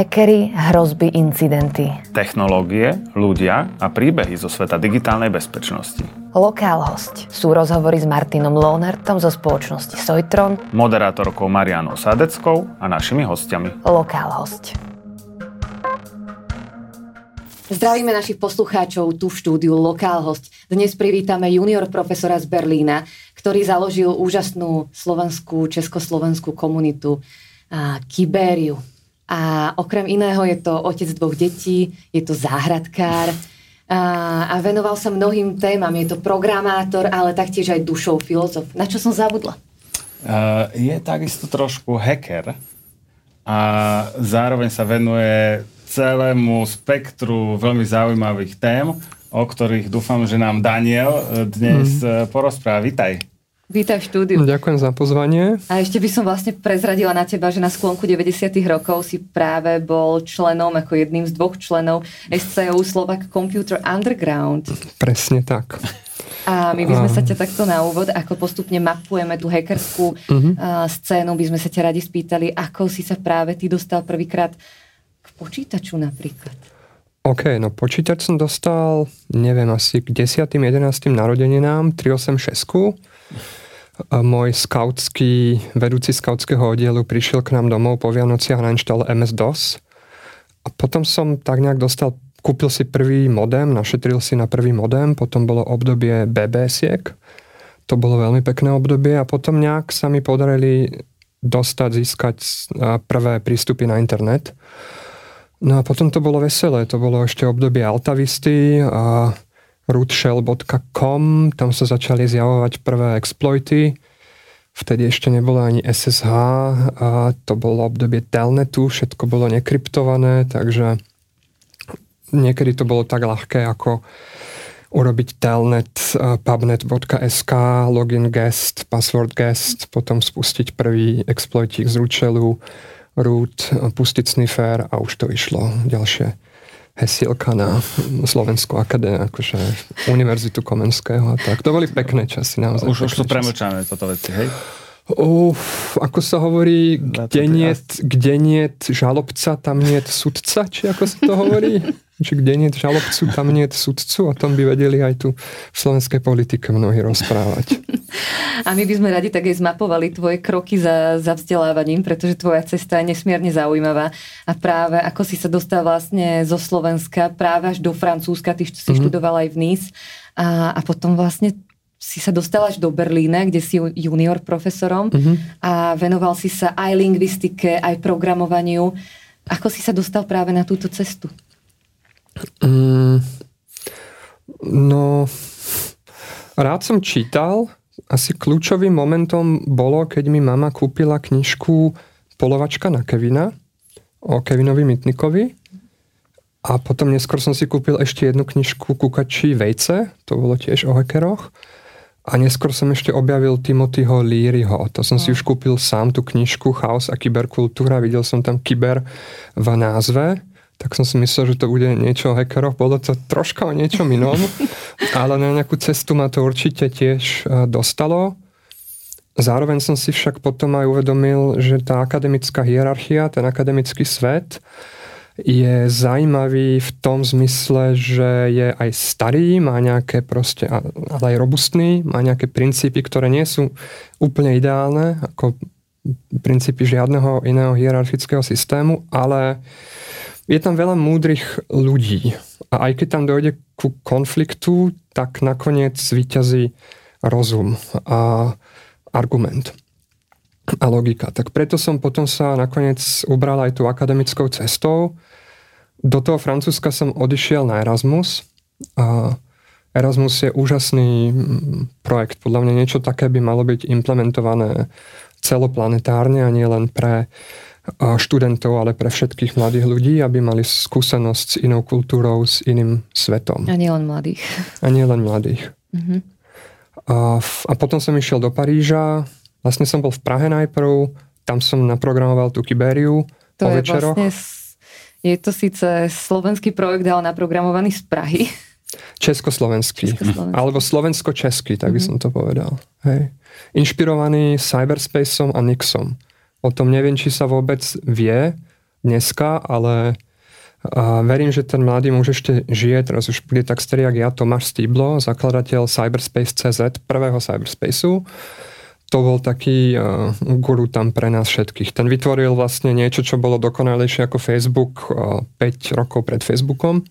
Hackery, hrozby, incidenty. Technológie, ľudia a príbehy zo sveta digitálnej bezpečnosti. Lokál host sú rozhovory s Martinom Lohnertom zo spoločnosti Sojtron, Moderátorkou Marianou Sadeckou a našimi hostiami. Lokál host. Zdravíme našich poslucháčov tu v štúdiu Lokál host. Dnes privítame junior profesora z Berlína, ktorý založil úžasnú slovenskú, československú komunitu Kibériu. A okrem iného je to otec dvoch detí, je to záhradkár a, a venoval sa mnohým témam. Je to programátor, ale taktiež aj dušou filozof. Na čo som zabudla? Uh, je takisto trošku hacker a zároveň sa venuje celému spektru veľmi zaujímavých tém, o ktorých dúfam, že nám Daniel dnes mm. porozpráva. Vítaj. Vítaj v štúdiu. Ďakujem za pozvanie. A ešte by som vlastne prezradila na teba, že na sklonku 90 rokov si práve bol členom, ako jedným z dvoch členov SCU Slovak Computer Underground. Presne tak. A my by sme sa ťa takto na úvod, ako postupne mapujeme tú hackerskú uh-huh. scénu, by sme sa ťa radi spýtali, ako si sa práve ty dostal prvýkrát k počítaču napríklad. OK, no počítač som dostal, neviem, asi k 10. 11. narodeninám 386 môj skautský, vedúci skautského oddielu prišiel k nám domov po Vianociach na inštale MS-DOS a potom som tak nejak dostal, kúpil si prvý modem, našetril si na prvý modem, potom bolo obdobie BBSiek, to bolo veľmi pekné obdobie a potom nejak sa mi podarili dostať, získať prvé prístupy na internet. No a potom to bolo veselé, to bolo ešte obdobie Altavisty a rootshell.com, tam sa začali zjavovať prvé exploity, vtedy ešte nebolo ani SSH a to bolo obdobie telnetu, všetko bolo nekryptované, takže niekedy to bolo tak ľahké ako urobiť telnet pubnet.sk, login guest, password guest, potom spustiť prvý exploitík z rootshelu, root, pustiť sniffer a už to išlo ďalšie hesielka na Slovenskú akadémiu, akože Univerzitu Komenského a tak. To boli pekné časy naozaj. Už, už sú premlčané toto veci, hej? Uf, ako sa hovorí, kde nie, kde nie žalobca, tam nie sudca, či ako sa to hovorí? Či kde nie žalobcu, tam nie sudcu, o tom by vedeli aj tu v slovenskej politike mnohí rozprávať. A my by sme radi tak aj zmapovali tvoje kroky za, za vzdelávaním, pretože tvoja cesta je nesmierne zaujímavá. A práve ako si sa dostal vlastne zo Slovenska práve až do Francúzska, ty si mm-hmm. študoval aj v Nice a, a potom vlastne si sa dostal až do Berlína, kde si junior profesorom uh-huh. a venoval si sa aj lingvistike, aj programovaniu. Ako si sa dostal práve na túto cestu? Mm, no, rád som čítal. Asi kľúčovým momentom bolo, keď mi mama kúpila knižku Polovačka na Kevina o Kevinovi Mitnikovi. A potom neskôr som si kúpil ešte jednu knižku Kukačí vejce, to bolo tiež o hackeroch. A neskôr som ešte objavil Timothyho Learyho. To som no. si už kúpil sám tú knižku Chaos a kyberkultúra. Videl som tam kyber v názve. Tak som si myslel, že to bude niečo o hackeroch. Bolo to troška o niečom inom. ale na nejakú cestu ma to určite tiež e, dostalo. Zároveň som si však potom aj uvedomil, že tá akademická hierarchia, ten akademický svet je zaujímavý v tom zmysle, že je aj starý, má nejaké proste, ale aj robustný, má nejaké princípy, ktoré nie sú úplne ideálne, ako princípy žiadneho iného hierarchického systému, ale je tam veľa múdrych ľudí. A aj keď tam dojde ku konfliktu, tak nakoniec vyťazí rozum a argument a logika. Tak preto som potom sa nakoniec ubral aj tú akademickou cestou do toho Francúzska som odišiel na Erasmus. A Erasmus je úžasný mm, projekt. Podľa mňa niečo také by malo byť implementované celoplanetárne a nie len pre študentov, ale pre všetkých mladých ľudí, aby mali skúsenosť s inou kultúrou, s iným svetom. A nie len mladých. A nie len mladých. Mm-hmm. A, a potom som išiel do Paríža. Vlastne som bol v Prahe najprv. Tam som naprogramoval tú Kibériu to po je večeroch. vlastne je to síce slovenský projekt, ale naprogramovaný z Prahy. Československý. Československý. Alebo slovensko-český, tak by mm-hmm. som to povedal. Hej. Inšpirovaný cyberspaceom a Nixom. O tom neviem, či sa vôbec vie, dneska, ale a verím, že ten mladý muž ešte žije, teraz už bude tak starý, jak ja, Tomáš Stiblo, zakladateľ Cyberspace.cz, prvého Cyberspaceu. To bol taký uh, guru tam pre nás všetkých. Ten vytvoril vlastne niečo, čo bolo dokonalejšie ako Facebook uh, 5 rokov pred Facebookom.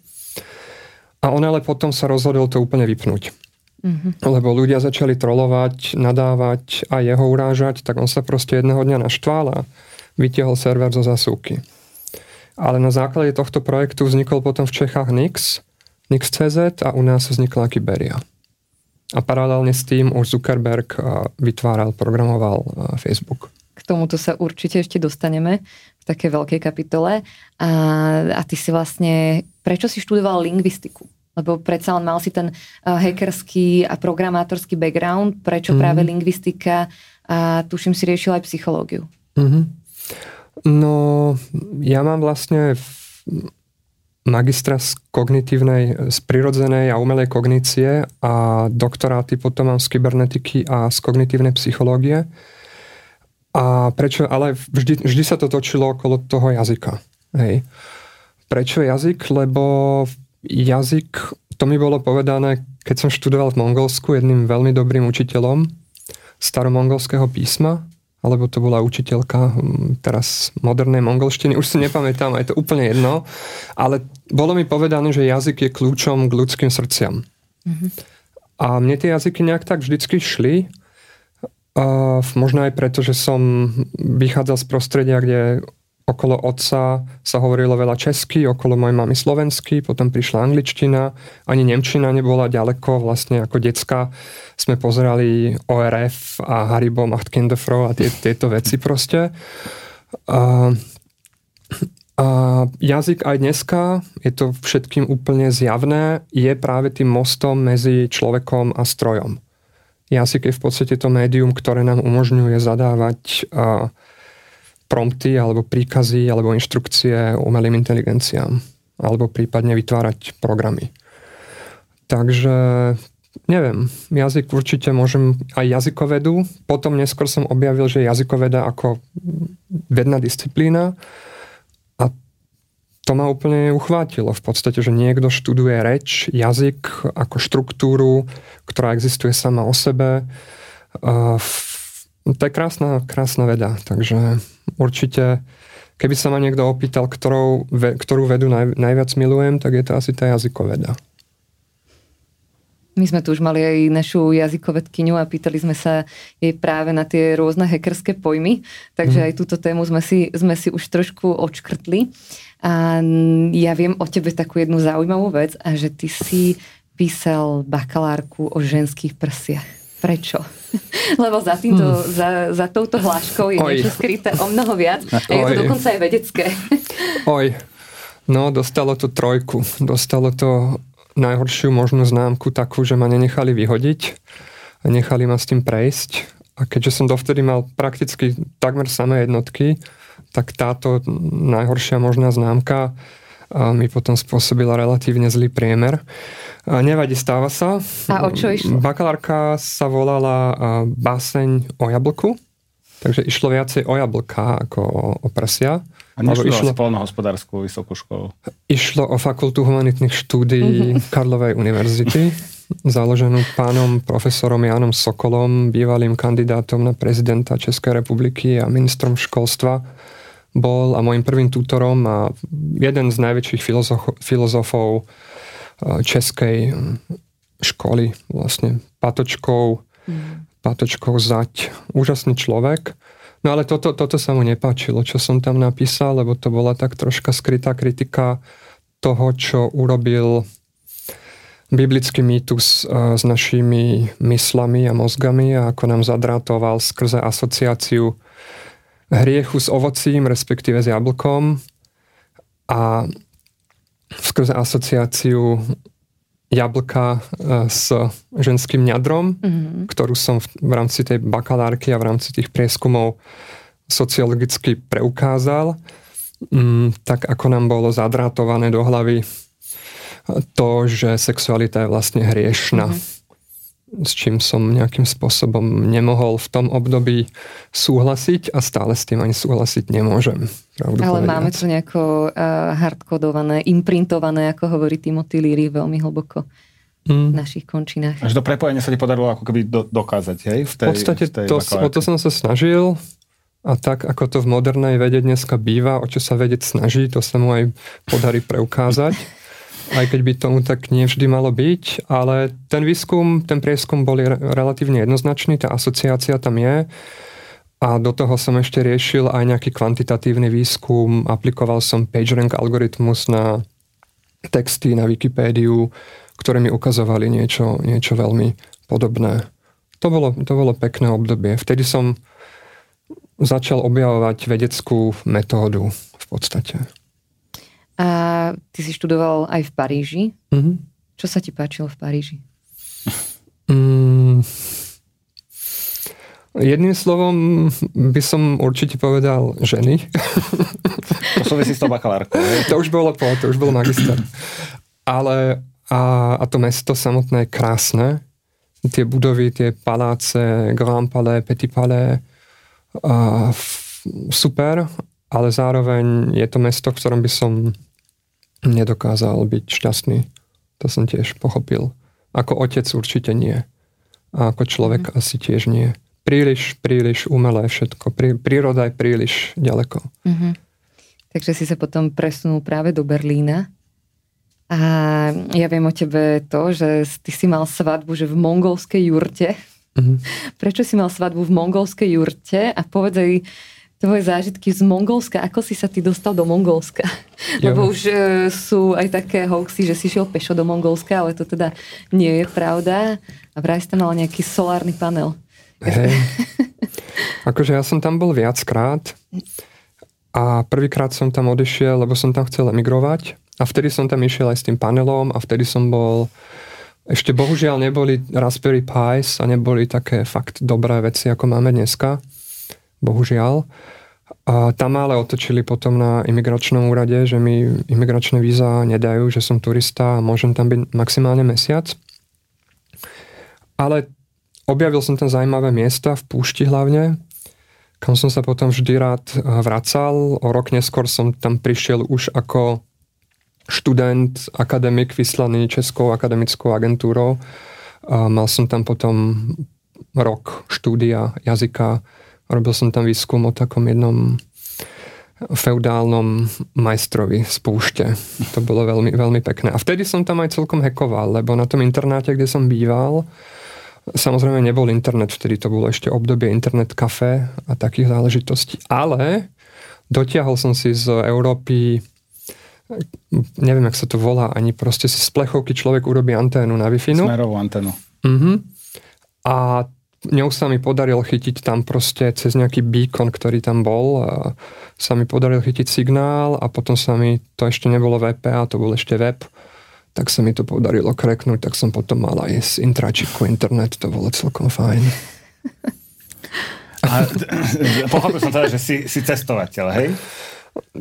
A on ale potom sa rozhodol to úplne vypnúť. Mm-hmm. Lebo ľudia začali trolovať, nadávať a jeho urážať, tak on sa proste jedného dňa naštval a vytiahol server zo zasúky. Ale na základe tohto projektu vznikol potom v Čechách Nix, Nix.cz a u nás vznikla Kyberia. A paralelne s tým už Zuckerberg vytváral, programoval Facebook. K tomuto sa určite ešte dostaneme v takej veľkej kapitole. A, a ty si vlastne, prečo si študoval lingvistiku? Lebo predsa len mal si ten hackerský a programátorský background, prečo mm. práve lingvistika a tuším si riešil aj psychológiu. Mm-hmm. No, ja mám vlastne magistra z kognitívnej, z prirodzenej a umelej kognície a doktoráty potom mám z kybernetiky a z kognitívnej psychológie. A prečo, ale vždy, vždy sa to točilo okolo toho jazyka. Hej. Prečo jazyk? Lebo jazyk, to mi bolo povedané, keď som študoval v Mongolsku jedným veľmi dobrým učiteľom staromongolského písma, alebo to bola učiteľka hm, teraz modernej mongolštiny, už si nepamätám, je to úplne jedno, ale bolo mi povedané, že jazyk je kľúčom k ľudským srdciam. Mm-hmm. A mne tie jazyky nejak tak vždycky šli, uh, možno aj preto, že som vychádzal z prostredia, kde okolo otca sa hovorilo veľa česky, okolo mojej mamy slovensky, potom prišla angličtina, ani nemčina nebola ďaleko, vlastne ako decka sme pozerali ORF a Haribo Machtkinderfrau a tie, tieto veci proste. A, a jazyk aj dneska, je to všetkým úplne zjavné, je práve tým mostom medzi človekom a strojom. Jazyk je v podstate to médium, ktoré nám umožňuje zadávať uh, prompty alebo príkazy alebo inštrukcie umelým inteligenciám alebo prípadne vytvárať programy. Takže neviem, jazyk určite môžem aj jazykovedu. Potom neskôr som objavil, že jazykoveda ako vedná disciplína a to ma úplne uchvátilo v podstate, že niekto študuje reč, jazyk ako štruktúru, ktorá existuje sama o sebe. To je krásna, krásna veda, takže určite, keby sa ma niekto opýtal, ktorou, ktorú vedu naj, najviac milujem, tak je to asi tá jazykoveda. My sme tu už mali aj našu jazykovedkyňu a pýtali sme sa jej práve na tie rôzne hackerské pojmy, takže mm. aj túto tému sme si, sme si už trošku odškrtli. A ja viem o tebe takú jednu zaujímavú vec a že ty si písal bakalárku o ženských prsiach. Prečo? Lebo za, týmto, hmm. za, za touto hláškou je Oj. niečo skryté o mnoho viac a je to dokonca aj vedecké. Oj, no dostalo to trojku. Dostalo to najhoršiu možnú známku takú, že ma nenechali vyhodiť a nechali ma s tým prejsť. A keďže som dovtedy mal prakticky takmer samé jednotky, tak táto najhoršia možná známka mi potom spôsobila relatívne zlý priemer. Nevadí, stáva sa. A o čo išlo? Bakalárka sa volala Báseň o jablku, takže išlo viacej o jablka ako o, o prsia. A nešlo išlo o spolnohospodárskú vysokú školu? Išlo o fakultu humanitných štúdií mm-hmm. Karlovej univerzity, založenú pánom profesorom Jánom Sokolom, bývalým kandidátom na prezidenta Českej republiky a ministrom školstva bol a môjim prvým tutorom a jeden z najväčších filozof, filozofov eh, českej hm, školy, vlastne Patočkov, mm. Patočkov zať. Úžasný človek. No ale toto, toto sa mu nepáčilo, čo som tam napísal, lebo to bola tak troška skrytá kritika toho, čo urobil biblický mýtus eh, s našimi myslami a mozgami a ako nám zadrátoval skrze asociáciu hriechu s ovocím, respektíve s jablkom a skrze asociáciu jablka e, s ženským ňadrom, mm-hmm. ktorú som v, v rámci tej bakalárky a v rámci tých prieskumov sociologicky preukázal, mm, tak ako nám bolo zadrátované do hlavy to, že sexualita je vlastne hriešna. Mm-hmm. S čím som nejakým spôsobom nemohol v tom období súhlasiť a stále s tým ani súhlasiť nemôžem. Ale povedať. máme to nejako uh, hardkodované, imprintované, ako hovorí Timothy Leary, veľmi hlboko mm. v našich končinách. Až do prepojenia sa ti podarilo ako keby do, dokázať, hej? V, tej, v podstate v tej to, o to som sa snažil a tak, ako to v modernej vede dneska býva, o čo sa vedec snaží, to sa mu aj podarí preukázať. aj keď by tomu tak nevždy malo byť, ale ten výskum, ten prieskum bol relatívne jednoznačný, tá asociácia tam je a do toho som ešte riešil aj nejaký kvantitatívny výskum, aplikoval som PageRank algoritmus na texty na Wikipédiu, ktoré mi ukazovali niečo, niečo veľmi podobné. To bolo, to bolo pekné obdobie. Vtedy som začal objavovať vedeckú metódu v podstate. A ty si študoval aj v Paríži. Mm-hmm. Čo sa ti páčilo v Paríži? Mm, jedným slovom by som určite povedal ženy. To súvisí s tou bakalárkou. to už bolo po, to už bol magister. Ale a, a to mesto samotné je krásne. Tie budovy, tie paláce, Grand Palais, Petit Palais, a, f, super, ale zároveň je to mesto, v ktorom by som nedokázal byť šťastný. To som tiež pochopil. Ako otec určite nie. A ako človek mm. asi tiež nie. Príliš, príliš umelé všetko. Prí, príroda je príliš ďaleko. Mm-hmm. Takže si sa potom presunul práve do Berlína. A ja viem o tebe to, že ty si mal svadbu že v mongolskej jurte. Mm-hmm. Prečo si mal svadbu v mongolskej jurte? A povedz aj, tvoje zážitky z Mongolska. Ako si sa ty dostal do Mongolska? Jo. Lebo už e, sú aj také hoaxy, že si šiel pešo do Mongolska, ale to teda nie je pravda. A vraj si tam mal nejaký solárny panel. Hey. akože ja som tam bol viackrát a prvýkrát som tam odišiel, lebo som tam chcel emigrovať a vtedy som tam išiel aj s tým panelom a vtedy som bol ešte bohužiaľ neboli Raspberry Pis a neboli také fakt dobré veci, ako máme dneska bohužiaľ. A tam ale otočili potom na imigračnom úrade, že mi imigračné víza nedajú, že som turista a môžem tam byť maximálne mesiac. Ale objavil som tam zaujímavé miesta, v púšti hlavne, kam som sa potom vždy rád eh, vracal. O rok neskôr som tam prišiel už ako študent, akademik vyslaný Českou akademickou agentúrou. A mal som tam potom rok štúdia jazyka Robil som tam výskum o takom jednom feudálnom majstrovi z púšte. To bolo veľmi, veľmi pekné. A vtedy som tam aj celkom hekoval, lebo na tom internáte, kde som býval, samozrejme nebol internet, vtedy to bolo ešte obdobie internet kafe a takých záležitostí. Ale dotiahol som si z Európy neviem, jak sa to volá, ani proste si z plechovky človek urobí anténu na Wi-Fi. Smerovú anténu. Uh-huh. A ňou sa mi podaril chytiť tam proste cez nejaký beacon, ktorý tam bol. Sa mi podaril chytiť signál a potom sa mi, to ešte nebolo VPA, to bol ešte web, tak sa mi to podarilo kreknúť, tak som potom mal aj z intračiku internet, to bolo celkom fajn. A, pochopil som teda, že si, si cestovateľ, hej?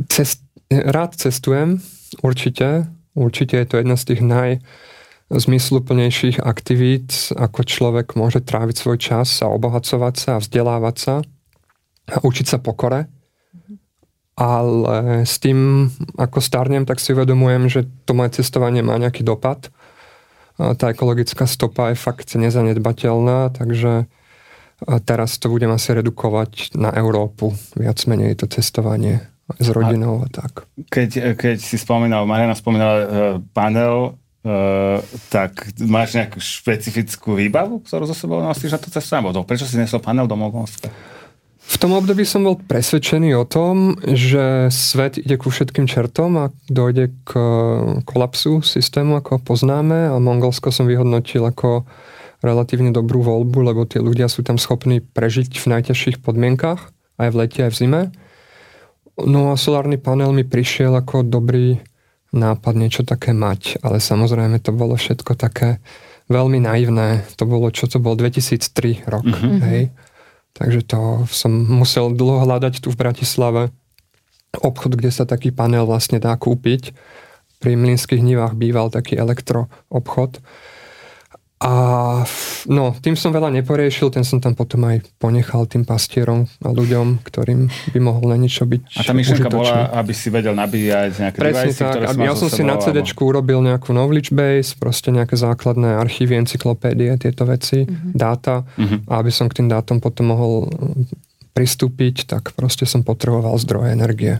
Cest, rád cestujem, určite. Určite je to jedna z tých naj, zmysluplnejších aktivít, ako človek môže tráviť svoj čas a obohacovať sa a vzdelávať sa a učiť sa pokore. Ale s tým, ako starnem, tak si uvedomujem, že to moje cestovanie má nejaký dopad. Tá ekologická stopa je fakt nezanedbateľná, takže teraz to budem asi redukovať na Európu. Viac menej to cestovanie s rodinou a, a tak. Keď, keď si spomínal, Mariana spomínala uh, panel, Uh, tak máš nejakú špecifickú výbavu, ktorú zo sebou nosíš na to cestu? Alebo prečo si nesol panel do Mongolska? V tom období som bol presvedčený o tom, že svet ide ku všetkým čertom a dojde k kolapsu systému, ako ho poznáme a Mongolsko som vyhodnotil ako relatívne dobrú voľbu, lebo tie ľudia sú tam schopní prežiť v najťažších podmienkach, aj v lete, aj v zime. No a solárny panel mi prišiel ako dobrý nápad niečo také mať, ale samozrejme to bolo všetko také veľmi naivné. To bolo, čo to bol, 2003 rok, mm-hmm. hej. Takže to som musel dlho hľadať tu v Bratislave obchod, kde sa taký panel vlastne dá kúpiť. Pri Mlinských nivách býval taký elektroobchod. A no, tým som veľa neporiešil, ten som tam potom aj ponechal tým pastierom a ľuďom, ktorým by mohol na niečo byť A tá myšlenka bola, aby si vedel nabíjať nejaké Presne device, tak. ktoré ja so som si na CD alebo- urobil nejakú knowledge base, proste nejaké základné archívy, encyklopédie, tieto veci, Mhm. dáta. Mhm. A aby som k tým dátom potom mohol mm, pristúpiť, tak proste som potreboval zdroje energie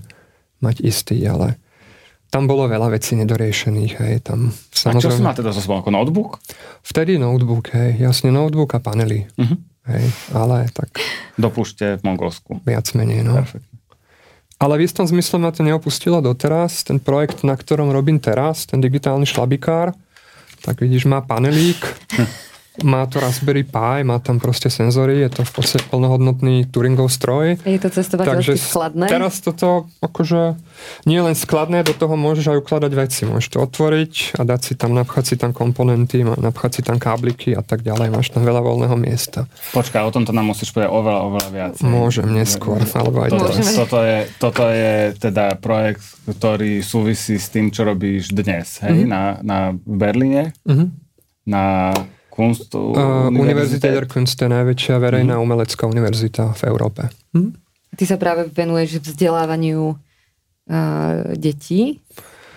mať istý, ale tam bolo veľa vecí nedoriešených, hej, tam A čo si samozrejme... mal teda so sebou? Ako notebook? Vtedy notebook, hej, jasne notebook a panely, Mhm. hej, ale tak Do púšte v Mongolsku. viac menej, no. Perfektne. Ale v istom zmysle ma to neopustilo doteraz. Ten projekt, na ktorom robím teraz, ten digitálny šlabikár, tak vidíš, má panelík, má to Raspberry Pi, má tam proste senzory, je to v podstate plnohodnotný Turingov stroj. Je to cestovateľsky skladné? teraz toto akože nie len skladné, do toho môžeš aj ukladať veci. Môžeš to otvoriť a dať si tam, napchať si tam komponenty, napchať si tam kábliky a tak ďalej. Máš tam veľa voľného miesta. Počkaj, o tomto nám musíš povedať oveľa, oveľa viac. Môžem neskôr, alebo aj Toto, teraz. Môžeme. toto, je, toto je teda projekt, ktorý súvisí s tým, čo robíš dnes, hej, Mhm. na, na Berlíne, Mhm. na Kunstu Uh, Univerzita der. Kunst je najväčšia verejná umelecká univerzita v Európe. Hm? Ty sa práve venuješ vzdelávaniu uh, detí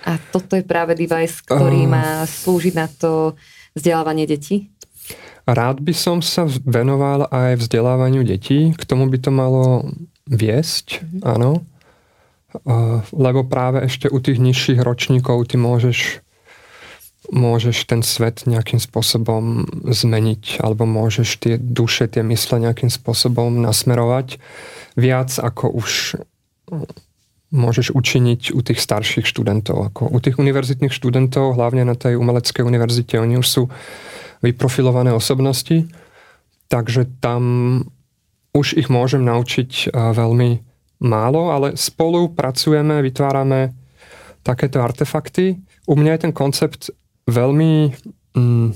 a toto je práve device, ktorý Uh. má slúžiť na to vzdelávanie detí? Rád by som sa venoval aj vzdelávaniu detí, k tomu by to malo viesť, áno. Uh, lebo práve ešte u tých nižších ročníkov ty môžeš môžeš ten svet nejakým spôsobom zmeniť, alebo môžeš tie duše, tie mysle nejakým spôsobom nasmerovať viac ako už môžeš učiniť u tých starších študentov. Ako u tých univerzitných študentov, hlavne na tej umeleckej univerzite, oni už sú vyprofilované osobnosti, takže tam už ich môžem naučiť a, veľmi málo, ale spolu pracujeme, vytvárame takéto artefakty. U mňa je ten koncept veľmi mm,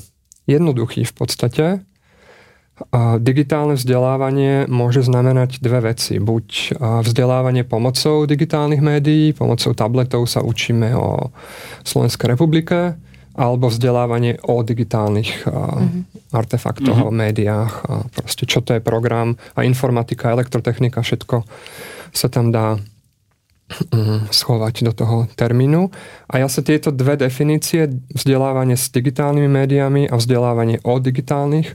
jednoduchý v podstate. A digitálne vzdelávanie môže znamenať dve veci. Buď vzdelávanie pomocou digitálnych médií, pomocou tabletov sa učíme o Slovenskej republike, alebo vzdelávanie o digitálnych a, artefaktoch, o médiách, a proste čo to je program a informatika, elektrotechnika, všetko sa tam dá schovať do toho termínu. A ja sa tieto dve definície, vzdelávanie s digitálnymi médiami a vzdelávanie o digitálnych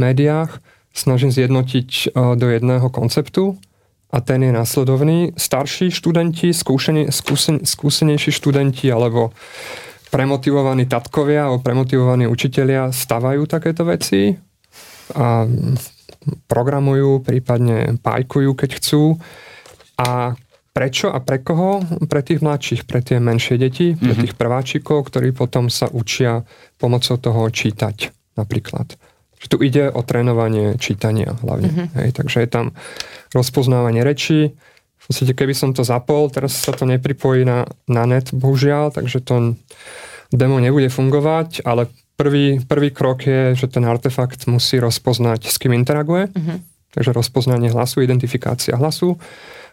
médiách, snažím zjednotiť e, do jedného konceptu a ten je následovný. Starší študenti, skúšeni, skúsen, skúsenejší študenti alebo premotivovaní tatkovia alebo premotivovaní učitelia stavajú takéto veci a programujú, prípadne pajkujú, keď chcú. A prečo a pre koho? Pre tých mladších, pre tie menšie deti, pre tých prváčikov, ktorí potom sa učia pomocou toho čítať napríklad. Že tu ide o trénovanie čítania hlavne. Hej, takže je tam rozpoznávanie rečí. V podstate, keby som to zapol, teraz sa to nepripojí na, na net, bohužiaľ, takže to demo nebude fungovať, ale prvý, prvý krok je, že ten artefakt musí rozpoznať, s kým interaguje. Takže rozpoznanie hlasu, identifikácia hlasu.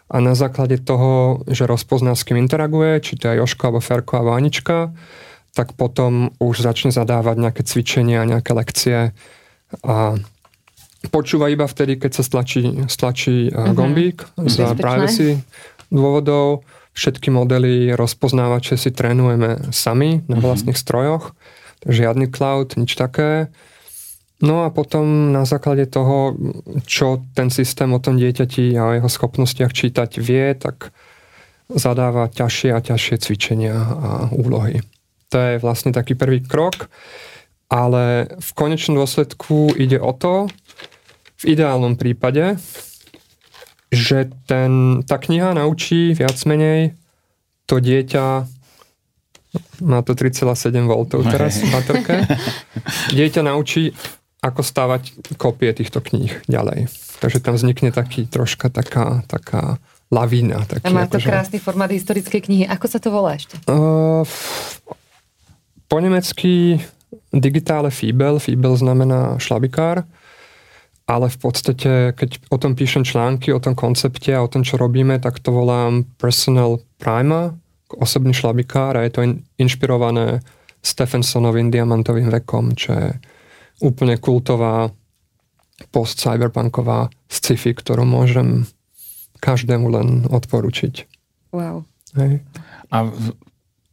A na základe toho, že rozpozná, s kým interaguje, či to je Joško, alebo Ferko, alebo Anička, tak potom už začne zadávať nejaké cvičenia, nejaké lekcie a počúva iba vtedy, keď sa stlačí, stlačí uh gombík za Bezpečné. privacy dôvodov. Všetky modely rozpoznávače si trénujeme sami na vlastných strojoch. Žiadny cloud, nič také. No a potom na základe toho, čo ten systém o tom dieťati a o jeho schopnostiach čítať vie, tak zadáva ťažšie a ťažšie cvičenia a úlohy. To je vlastne taký prvý krok, ale v konečnom dôsledku ide o to, v ideálnom prípade, že ten, tá kniha naučí viac menej to dieťa má to 3,7 V teraz v baterke. Dieťa naučí, ako stavať kopie týchto kníh ďalej. Takže tam vznikne taký, troška taká, taká lavína. Taký, A má to akože- krásny formát historickej knihy. Ako sa to volá ešte? Uh, po nemecky digitále Fibel, Fibel znamená šlabikár, ale v podstate, keď o tom píšem články, o tom koncepte a o tom, čo robíme, tak to volám personal prima, osobný šlabikár a je to in, inšpirované Stephensonovým diamantovým vekom, čo je úplne kultová post-cyberpunková sci-fi, ktorú môžem každému len odporučiť. Wow. Hej. A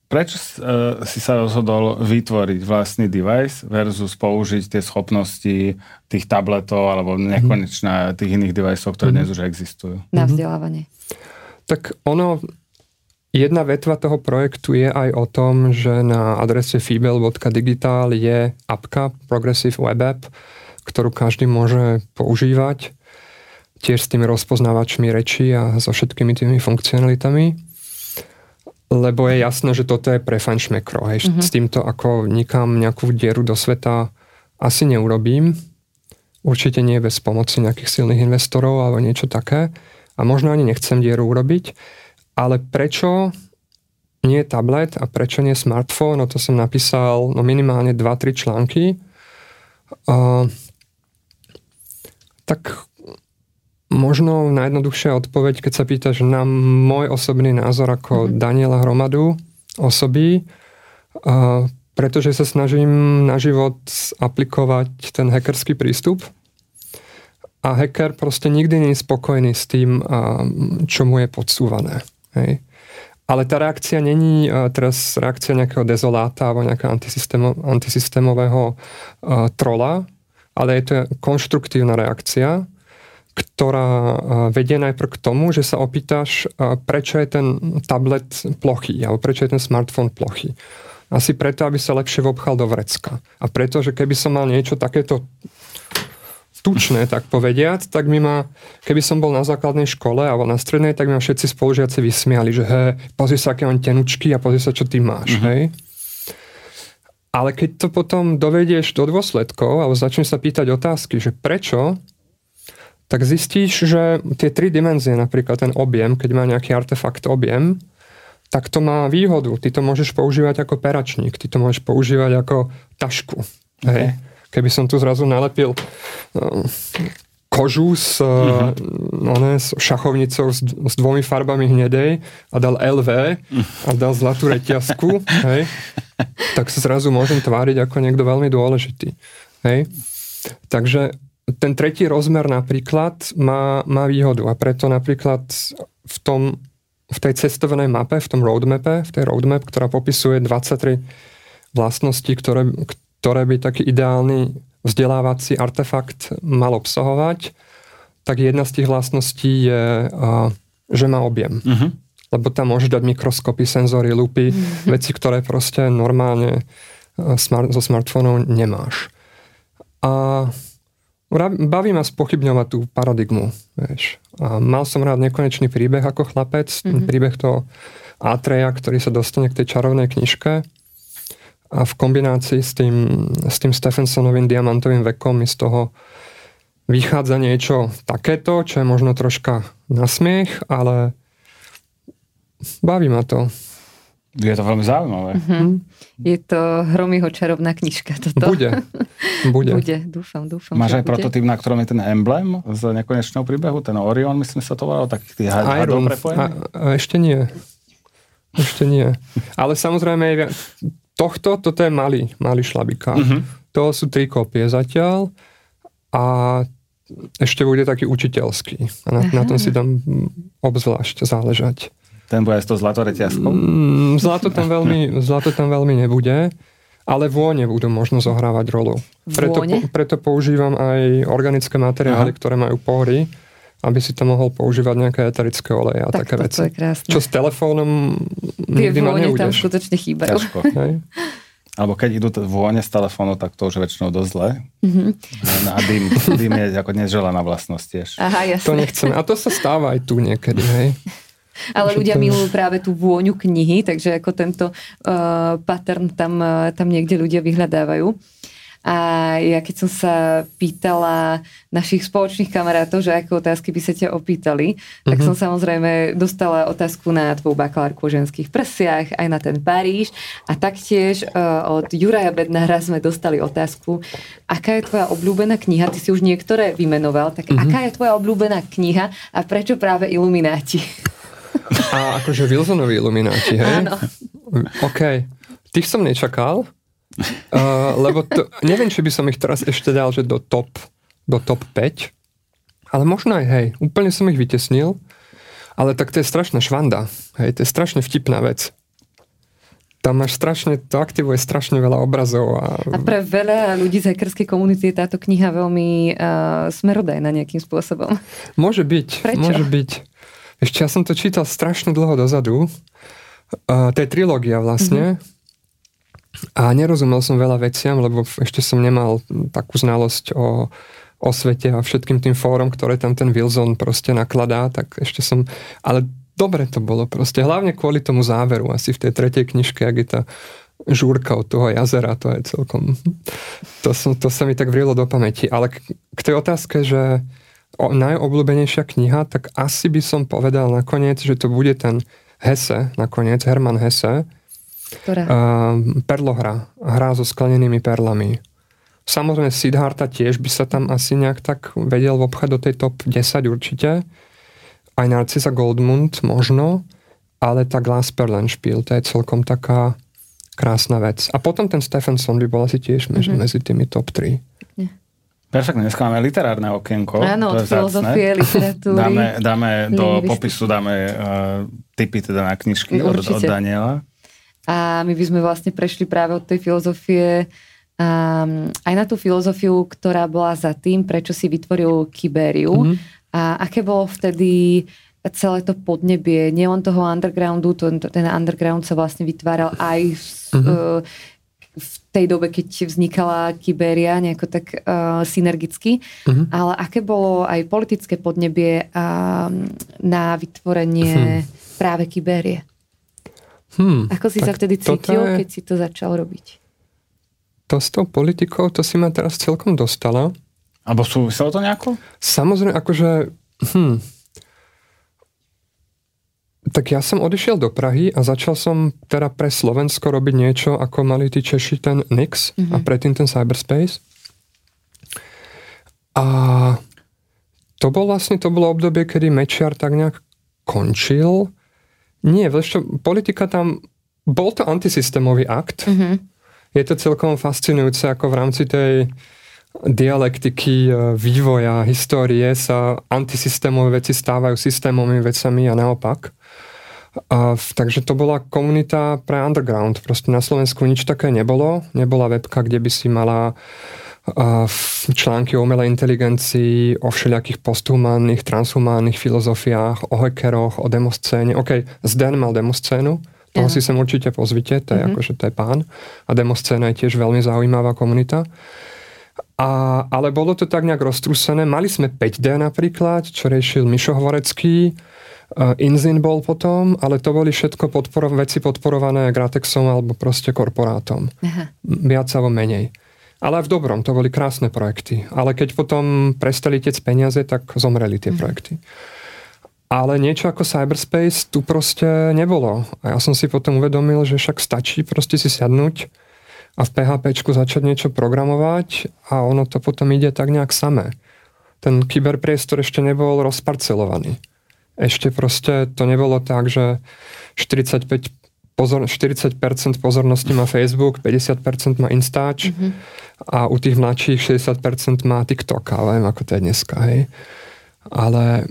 prečo uh, si sa rozhodol vytvoriť vlastný device versus použiť tie schopnosti tých tabletov alebo nekonečná tých iných deviceov, ktoré mm-hmm. dnes už existujú? Na vzdelávanie. Tak ono, jedna vetva toho projektu je aj o tom, že na adrese fibel.digital je apka Progressive Web App, ktorú každý môže používať tiež s tými rozpoznávačmi reči a so všetkými tými funkcionalitami lebo je jasné, že toto je pre fanšmekro. Hej. Mm-hmm. S týmto ako nikam nejakú dieru do sveta asi neurobím. Určite nie bez pomoci nejakých silných investorov alebo niečo také. A možno ani nechcem dieru urobiť. Ale prečo nie tablet a prečo nie smartfón? No to som napísal no minimálne 2-3 články. Uh, tak Možno najjednoduchšia odpoveď, keď sa pýtaš na môj osobný názor ako mm-hmm. Daniela Hromadu osoby, uh, pretože sa snažím na život aplikovať ten hackerský prístup a hacker proste nikdy nie je spokojný s tým, čo mu je podsúvané. Hej. Ale tá reakcia není uh, teraz reakcia nejakého dezoláta alebo nejakého antisystémo, antisystémového uh, trola, ale je to konštruktívna reakcia, ktorá vedie najprv k tomu, že sa opýtaš, prečo je ten tablet plochý, alebo prečo je ten smartfón plochý. Asi preto, aby sa lepšie vobchal do vrecka. A preto, že keby som mal niečo takéto tučné, tak povediať, tak mi ma, keby som bol na základnej škole alebo na strednej, tak mi ma všetci spolužiaci vysmiali, že hej, pozri sa, aké on tenučky a pozri sa, čo ty máš, mm-hmm. hej. Ale keď to potom dovedieš do dôsledkov alebo začneš sa pýtať otázky, že prečo tak zistíš, že tie tri dimenzie, napríklad ten objem, keď má nejaký artefakt objem, tak to má výhodu. Ty to môžeš používať ako peračník, ty to môžeš používať ako tašku. Okay. Hej. Keby som tu zrazu nalepil uh, kožu s, uh, uh-huh. s šachovnicou s, s dvomi farbami hnedej a dal LV a dal zlatú reťazku, hej, tak sa zrazu môžem tváriť ako niekto veľmi dôležitý. Hej. Takže ten tretí rozmer napríklad má, má výhodu a preto napríklad v, tom, v tej cestovnej mape, v tom roadmape, v tej roadmap, ktorá popisuje 23 vlastnosti, ktoré, ktoré by taký ideálny vzdelávací artefakt mal obsahovať, tak jedna z tých vlastností je, že má objem. Uh-huh. Lebo tam môžeš dať mikroskopy, senzory, lupy, uh-huh. veci, ktoré proste normálne smart, so smartfónom nemáš. A Baví ma spochybňovať tú paradigmu. Vieš. A mal som rád nekonečný príbeh ako chlapec, mm-hmm. príbeh toho Atreja, ktorý sa dostane k tej čarovnej knižke a v kombinácii s tým, s tým Stephensonovým diamantovým vekom mi z toho vychádza niečo takéto, čo je možno troška na smiech, ale baví ma to. Je to veľmi zaujímavé. Mm-hmm. Je to Hromyho čarovná knižka. Toto. Bude. Bude. Bude, dúfam, dúfam. Máš aj bude. prototyp, na ktorom je ten emblém z nekonečného príbehu, ten Orion, myslím sa to volalo, takých tých hadov A, a ešte nie. Ešte nie. Ale samozrejme, tohto, toto je malý, malý šlabikár. Mm-hmm. To sú tri kopie zatiaľ a ešte bude taký učiteľský. A na, na tom si dám obzvlášť záležať. Ten bude aj s tou zlatoreťazkou? Mm, zlato, tam veľmi, zlato tam veľmi nebude, ale vône budú možno zohrávať rolu. Preto, po, preto používam aj organické materiály, Aha. ktoré majú pory, aby si to mohol používať nejaké eterické oleje a tak také veci. Je krásne. Čo s telefónom nikdy ma neudeš. tam skutočne chýbajú. Alebo keď idú vône z telefónu, tak to už väčšinou dosť zle. Mm-hmm. A dým, dým je ako neželaná vlastnosť tiež. Aha, jasne. To nechcem. A to sa stáva aj tu niekedy, hej. Ale ľudia milujú práve tú vôňu knihy, takže ako tento uh, pattern tam, uh, tam niekde ľudia vyhľadávajú. A ja keď som sa pýtala našich spoločných kamarátov, že aké otázky by sa ťa opýtali, tak mm-hmm. som samozrejme dostala otázku na tvoju bakalárku o ženských prsiach, aj na ten Paríž. A taktiež uh, od Juraja Bednára sme dostali otázku, aká je tvoja obľúbená kniha, ty si už niektoré vymenoval, tak mm-hmm. aká je tvoja obľúbená kniha a prečo práve Ilumináti? A akože Wilsonovi ilumináti, hej? Áno. OK. Tých som nečakal, Uh, lebo to, neviem, či by som ich teraz ešte dal, že do top, do top 5, ale možno aj hej, úplne som ich vytesnil, ale tak to je strašná švanda, hej, to je strašne vtipná vec tam máš strašne, to aktivuje strašne veľa obrazov. A, a pre veľa ľudí z hackerskej komunity je táto kniha veľmi uh, smerodajná nejakým spôsobom. Môže byť. Prečo? Môže byť. Ešte ja som to čítal strašne dlho dozadu. Uh, to je trilógia vlastne. Mm-hmm. A nerozumel som veľa veciam, lebo ešte som nemal takú znalosť o, o svete a všetkým tým fórom, ktoré tam ten Wilson proste nakladá, tak ešte som... Ale dobre to bolo proste. Hlavne kvôli tomu záveru. Asi v tej tretej knižke, ak je tá žúrka od toho jazera, to je celkom... To, som, to sa mi tak vrilo do pamäti. Ale k, k tej otázke, že o, najobľúbenejšia kniha, tak asi by som povedal nakoniec, že to bude ten Hesse, nakoniec, Herman Hesse. Ktorá? Uh, perlohra. Hra so sklenenými perlami. Samozrejme Siddhartha tiež by sa tam asi nejak tak vedel obchať do tej top 10 určite aj Narcisa Goldmund možno, ale tá Glasperlenspiel, to je celkom taká krásna vec. A potom ten Stephenson by bol asi tiež mm-hmm. medzi tými top 3. Perfektne, dneska máme literárne okienko. Áno, od filozofie, literatúry. Dáme, dáme do popisu dáme uh, tipy teda na knižky od, od Daniela. A my by sme vlastne prešli práve od tej filozofie um, aj na tú filozofiu, ktorá bola za tým, prečo si vytvoril Kiberiu. Mm-hmm a aké bolo vtedy celé to podnebie, nielen toho undergroundu, to, ten underground sa vlastne vytváral aj uh-huh. v tej dobe, keď vznikala Kiberia nejako tak uh, synergicky, uh-huh. ale aké bolo aj politické podnebie uh, na vytvorenie uh-huh. práve Kiberie? Hmm, Ako si sa vtedy cítil, je... keď si to začal robiť? To s tou politikou, to si ma teraz celkom dostala. Alebo súviselo to nejako? Samozrejme, akože... Hm, tak ja som odišiel do Prahy a začal som teda pre Slovensko robiť niečo, ako mali tí Češi ten Nix mm-hmm. a mhm. predtým ten Cyberspace. A to bol vlastne, to bolo obdobie, kedy Mečiar tak nejak končil. Nie, čo, politika tam, bol to antisystémový akt. Mm-hmm. Je to celkom fascinujúce, ako v rámci tej dialektiky e, vývoja, histórie sa antisystémové veci stávajú systémovými vecami a naopak. A, takže to bola komunita pre underground. Proste na Slovensku nič také nebolo. Nebola webka, kde by si mala články o umelej inteligencii, o všelijakých posthumánnych, transhumánnych filozofiách, o hackeroch, o demoscéne. OK, Zden mal demoscénu, toho si sem určite pozvite, to je mm-hmm. akože to je pán. A demoscéna je tiež veľmi zaujímavá komunita. A, ale bolo to tak nejak roztrúsené. Mali sme 5D napríklad, čo riešil Mišo Hvorecký, Inzin bol potom, ale to boli všetko podporo- veci podporované Gratexom alebo proste korporátom. Aha. Viac alebo menej. Ale aj v dobrom, to boli krásne projekty. Ale keď potom prestali tiec peniaze, tak zomreli tie mhm. projekty. Ale niečo ako cyberspace tu proste nebolo. A ja som si potom uvedomil, že však stačí proste si sadnúť a v PHP začať niečo programovať a ono to potom ide tak nejak samé. Ten kyberpriestor ešte nebol rozparcelovaný. Ešte proste to nebolo tak, že 45 pozor, 40% pozornosti má Facebook, 50% má Instač mm-hmm. A u tých mladších 60% má TikTok, ale viem, ako to je dneska. Hej. Ale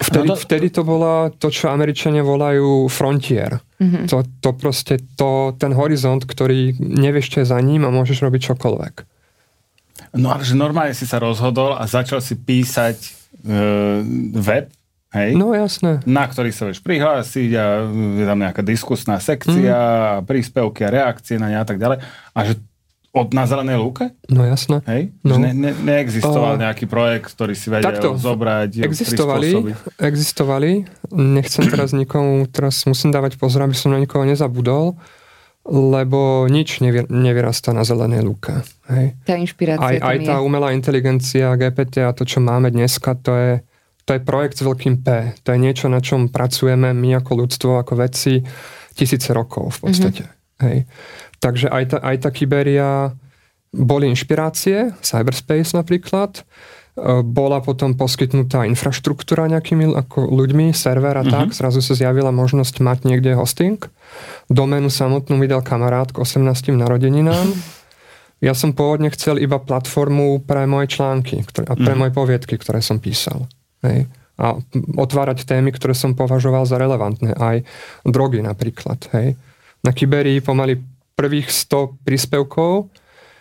Vtedy, no to, vtedy to bola to, čo Američania volajú frontier. Mm-hmm. To, to proste, to, ten horizont, ktorý nevieš, čo je za ním a môžeš robiť čokoľvek. No ale že normálne si sa rozhodol a začal si písať uh, web, hej? No jasné. Na ktorý sa vieš prihlásiť a je tam nejaká diskusná sekcia, mm. príspevky a reakcie na ne a tak ďalej. A že od na zelenej lúke? No jasné. Hej? No. Ne, ne, neexistoval uh, nejaký projekt, ktorý si vedel takto, zobrať, existovali, existovali. Nechcem teraz nikomu, teraz musím dávať pozor, aby som na nikoho nezabudol, lebo nič nevy, nevyrastá na zelenej lúke. Hej? Tá inšpirácia aj, aj tá je. umelá inteligencia, GPT a to, čo máme dneska, to je, to je projekt s veľkým P. To je niečo, na čom pracujeme my ako ľudstvo, ako vedci tisíce rokov v podstate. Mm-hmm. Hej. Takže aj tá, aj tá Kyberia boli inšpirácie, cyberspace napríklad, bola potom poskytnutá infraštruktúra nejakými ako ľuďmi, server a tak. Uh-huh. Zrazu sa zjavila možnosť mať niekde hosting. Doménu samotnú vydal kamarát k 18. narodeninám. Ja som pôvodne chcel iba platformu pre moje články ktoré, a pre uh-huh. moje poviedky, ktoré som písal. Hej. A otvárať témy, ktoré som považoval za relevantné. Aj drogy napríklad. Hej. Na Kyberii pomaly prvých 100 príspevkov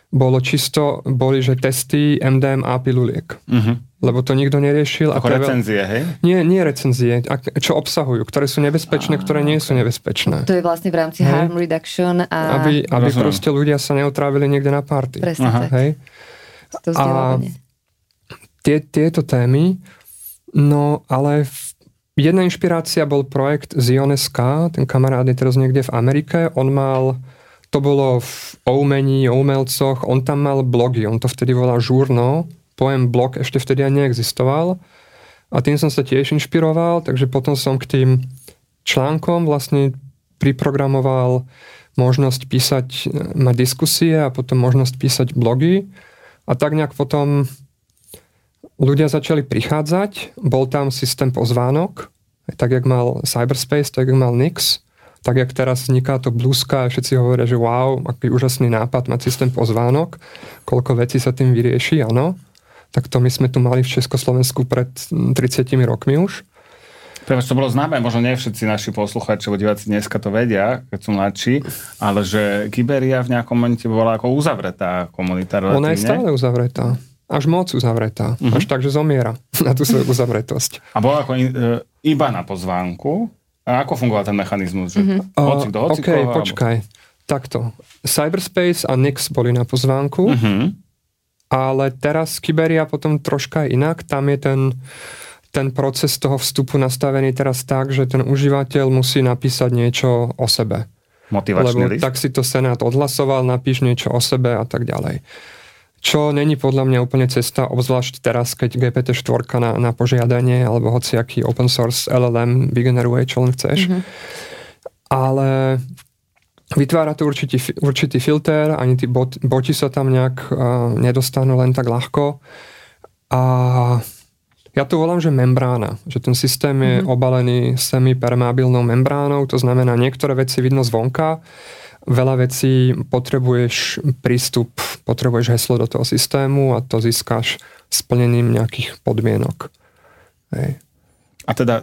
bolo čisto, boli, že testy MDMA piluliek. Uh-huh. Lebo to nikto neriešil. Ako recenzie, hej? Nie, nie recenzie. A čo obsahujú, ktoré sú nebezpečné, a, ktoré nie okay. sú nebezpečné. To je vlastne v rámci hej? harm reduction a... Aby, aby proste ľudia sa neutrávili niekde na party. Presne tak. Hej? To a tie, tieto témy, no ale v, jedna inšpirácia bol projekt Zioneska, ten kamarát je teraz niekde v Amerike, on mal to bolo v umení, o umelcoch, on tam mal blogy, on to vtedy volal žurno, pojem blog ešte vtedy aj neexistoval. A tým som sa tiež inšpiroval, takže potom som k tým článkom vlastne priprogramoval možnosť písať, mať diskusie a potom možnosť písať blogy. A tak nejak potom ľudia začali prichádzať, bol tam systém pozvánok, tak jak mal Cyberspace, tak jak mal Nix tak jak teraz vzniká to blúzka a všetci hovoria, že wow, aký úžasný nápad mať systém pozvánok, koľko vecí sa tým vyrieši, áno. Tak to my sme tu mali v Československu pred 30 rokmi už. Pretože to bolo známe, možno nie všetci naši posluchači alebo diváci dneska to vedia, keď sú mladší, ale že Kyberia v nejakom momente bola ako uzavretá komunita. Relatívne. Ona je stále uzavretá. Až moc uzavretá. Uh-huh. Až tak, že zomiera na tú svoju uzavretosť. A bola ako in, e, iba na pozvánku, a ako fungoval ten mechanizmus? Že mm-hmm. hocik do hociko, OK, alebo... počkaj. Takto. Cyberspace a Nix boli na pozvánku, mm-hmm. ale teraz Kyberia potom troška inak. Tam je ten, ten proces toho vstupu nastavený teraz tak, že ten užívateľ musí napísať niečo o sebe. Motivačný Lebo list? tak si to Senát odhlasoval, napíš niečo o sebe a tak ďalej. Čo není podľa mňa úplne cesta, obzvlášť teraz, keď GPT-4 na, na požiadanie alebo hociaký open source LLM vygeneruje, čo len chceš. Mm-hmm. Ale vytvára to určitý, určitý filter, ani tí bot, boti sa tam nejak uh, nedostanú len tak ľahko. A ja to volám, že membrána, že ten systém je mm-hmm. obalený semipermeabilnou membránou, to znamená, niektoré veci vidno zvonka, veľa vecí potrebuješ prístup, potrebuješ heslo do toho systému a to získaš splnením nejakých podmienok. Hej. A teda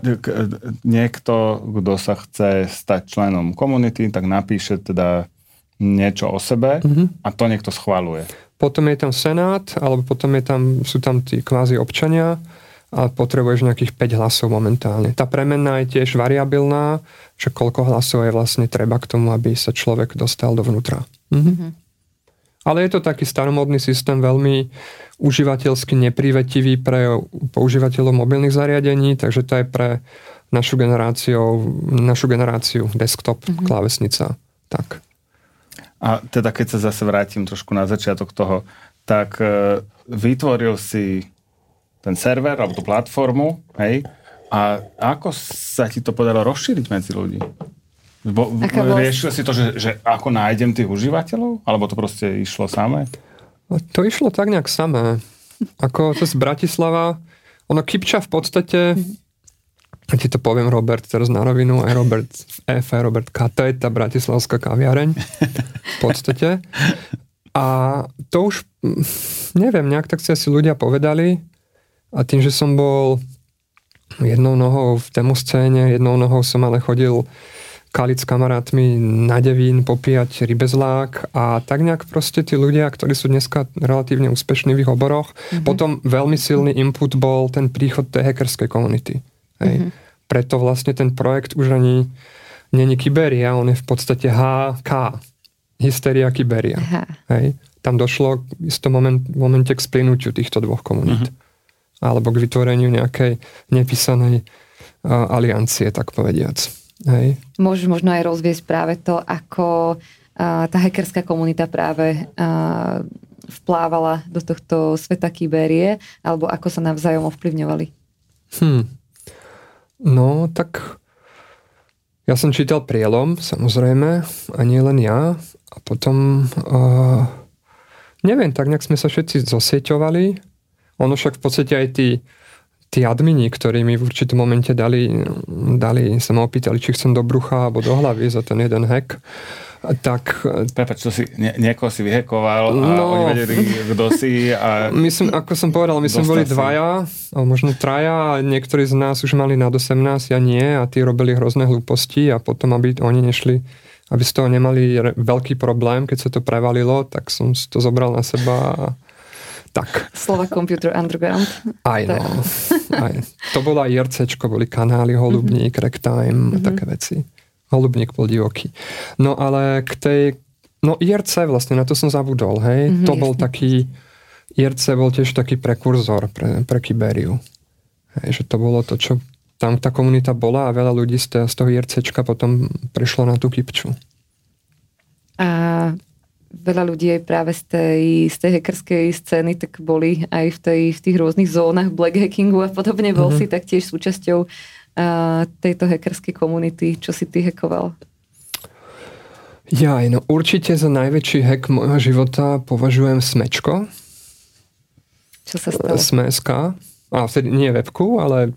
niekto, kto sa chce stať členom komunity, tak napíše teda niečo o sebe mm-hmm. a to niekto schváluje. Potom je tam senát, alebo potom je tam, sú tam tí kvázi občania, a potrebuješ nejakých 5 hlasov momentálne. Tá premenná je tiež variabilná, že koľko hlasov je vlastne treba k tomu, aby sa človek dostal dovnútra. Mhm. Ale je to taký staromodný systém, veľmi užívateľsky neprivetivý pre používateľov mobilných zariadení, takže to je pre našu generáciu, našu generáciu desktop mm-hmm. klávesnica. Tak. A teda keď sa zase vrátim trošku na začiatok toho, tak e, vytvoril si ten server alebo tú platformu, hej, a ako sa ti to podalo rozšíriť medzi ľudí? Bo, riešil si to, že, že ako nájdem tých užívateľov? Alebo to proste išlo samé? To išlo tak nejak samé. Ako to z Bratislava, ono Kipča v podstate, a ti to poviem Robert teraz na rovinu, aj Robert F, aj Robert K, to je tá bratislavská kaviareň v podstate. A to už, neviem, nejak tak si asi ľudia povedali, a tým, že som bol jednou nohou v demoscéne, jednou nohou som ale chodil kaliť s kamarátmi na Devín, popíjať rybezlák a tak nejak proste tí ľudia, ktorí sú dneska relatívne úspešní v ich oboroch, mm-hmm. potom veľmi silný input bol ten príchod tej hackerskej komunity. Hej. Mm-hmm. Preto vlastne ten projekt už ani není Kyberia, on je v podstate HK. Hysteria Kyberia. Hej. Tam došlo v istom moment, momente k splinutiu týchto dvoch komunít. Mm-hmm alebo k vytvoreniu nejakej nepísanej uh, aliancie, tak povediac. Hej. Môžeš možno aj rozviesť práve to, ako uh, tá hackerská komunita práve uh, vplávala do tohto sveta kyberie, alebo ako sa navzájom ovplyvňovali? Hm. No, tak ja som čítal prielom, samozrejme, a nie len ja. A potom, uh, neviem, tak nejak sme sa všetci zosieťovali ono však v podstate aj tí, tí admini, ktorí mi v určitom momente dali, dali sa ma opýtali, či chcem do brucha alebo do hlavy za ten jeden hack, tak... Prepač, čo si, nie, niekoho si vyhekoval a no, oni vedeli, kto si a... Myslím, ako som povedal, my sme boli dvaja, alebo možno traja a niektorí z nás už mali nad 18, ja nie a tí robili hrozné hlúposti a potom, aby oni nešli aby z toho nemali veľký problém, keď sa to prevalilo, tak som to zobral na seba a tak. Slova Computer Underground. Aj no. Aj. To bola IRC, boli kanály Holubník, mm-hmm. Rectime mm-hmm. a také veci. Holubník bol divoký. No ale k tej... No IRC vlastne, na to som zabudol, hej. Mm-hmm, to bol jasne. taký... IRC bol tiež taký prekurzor pre, pre Kiberiu. Hej, že to bolo to, čo tam tá komunita bola a veľa ľudí z, toho IRCčka potom prišlo na tú Kipču. A veľa ľudí aj práve z tej, z tej hackerskej scény tak boli aj v, tej, v tých rôznych zónach black hackingu a podobne. Bol mm-hmm. si taktiež súčasťou a, tejto hackerskej komunity. Čo si ty hackoval? Ja, no určite za najväčší hack môjho života považujem Smečko. Čo sa stalo? Smeska. A vtedy nie webku, ale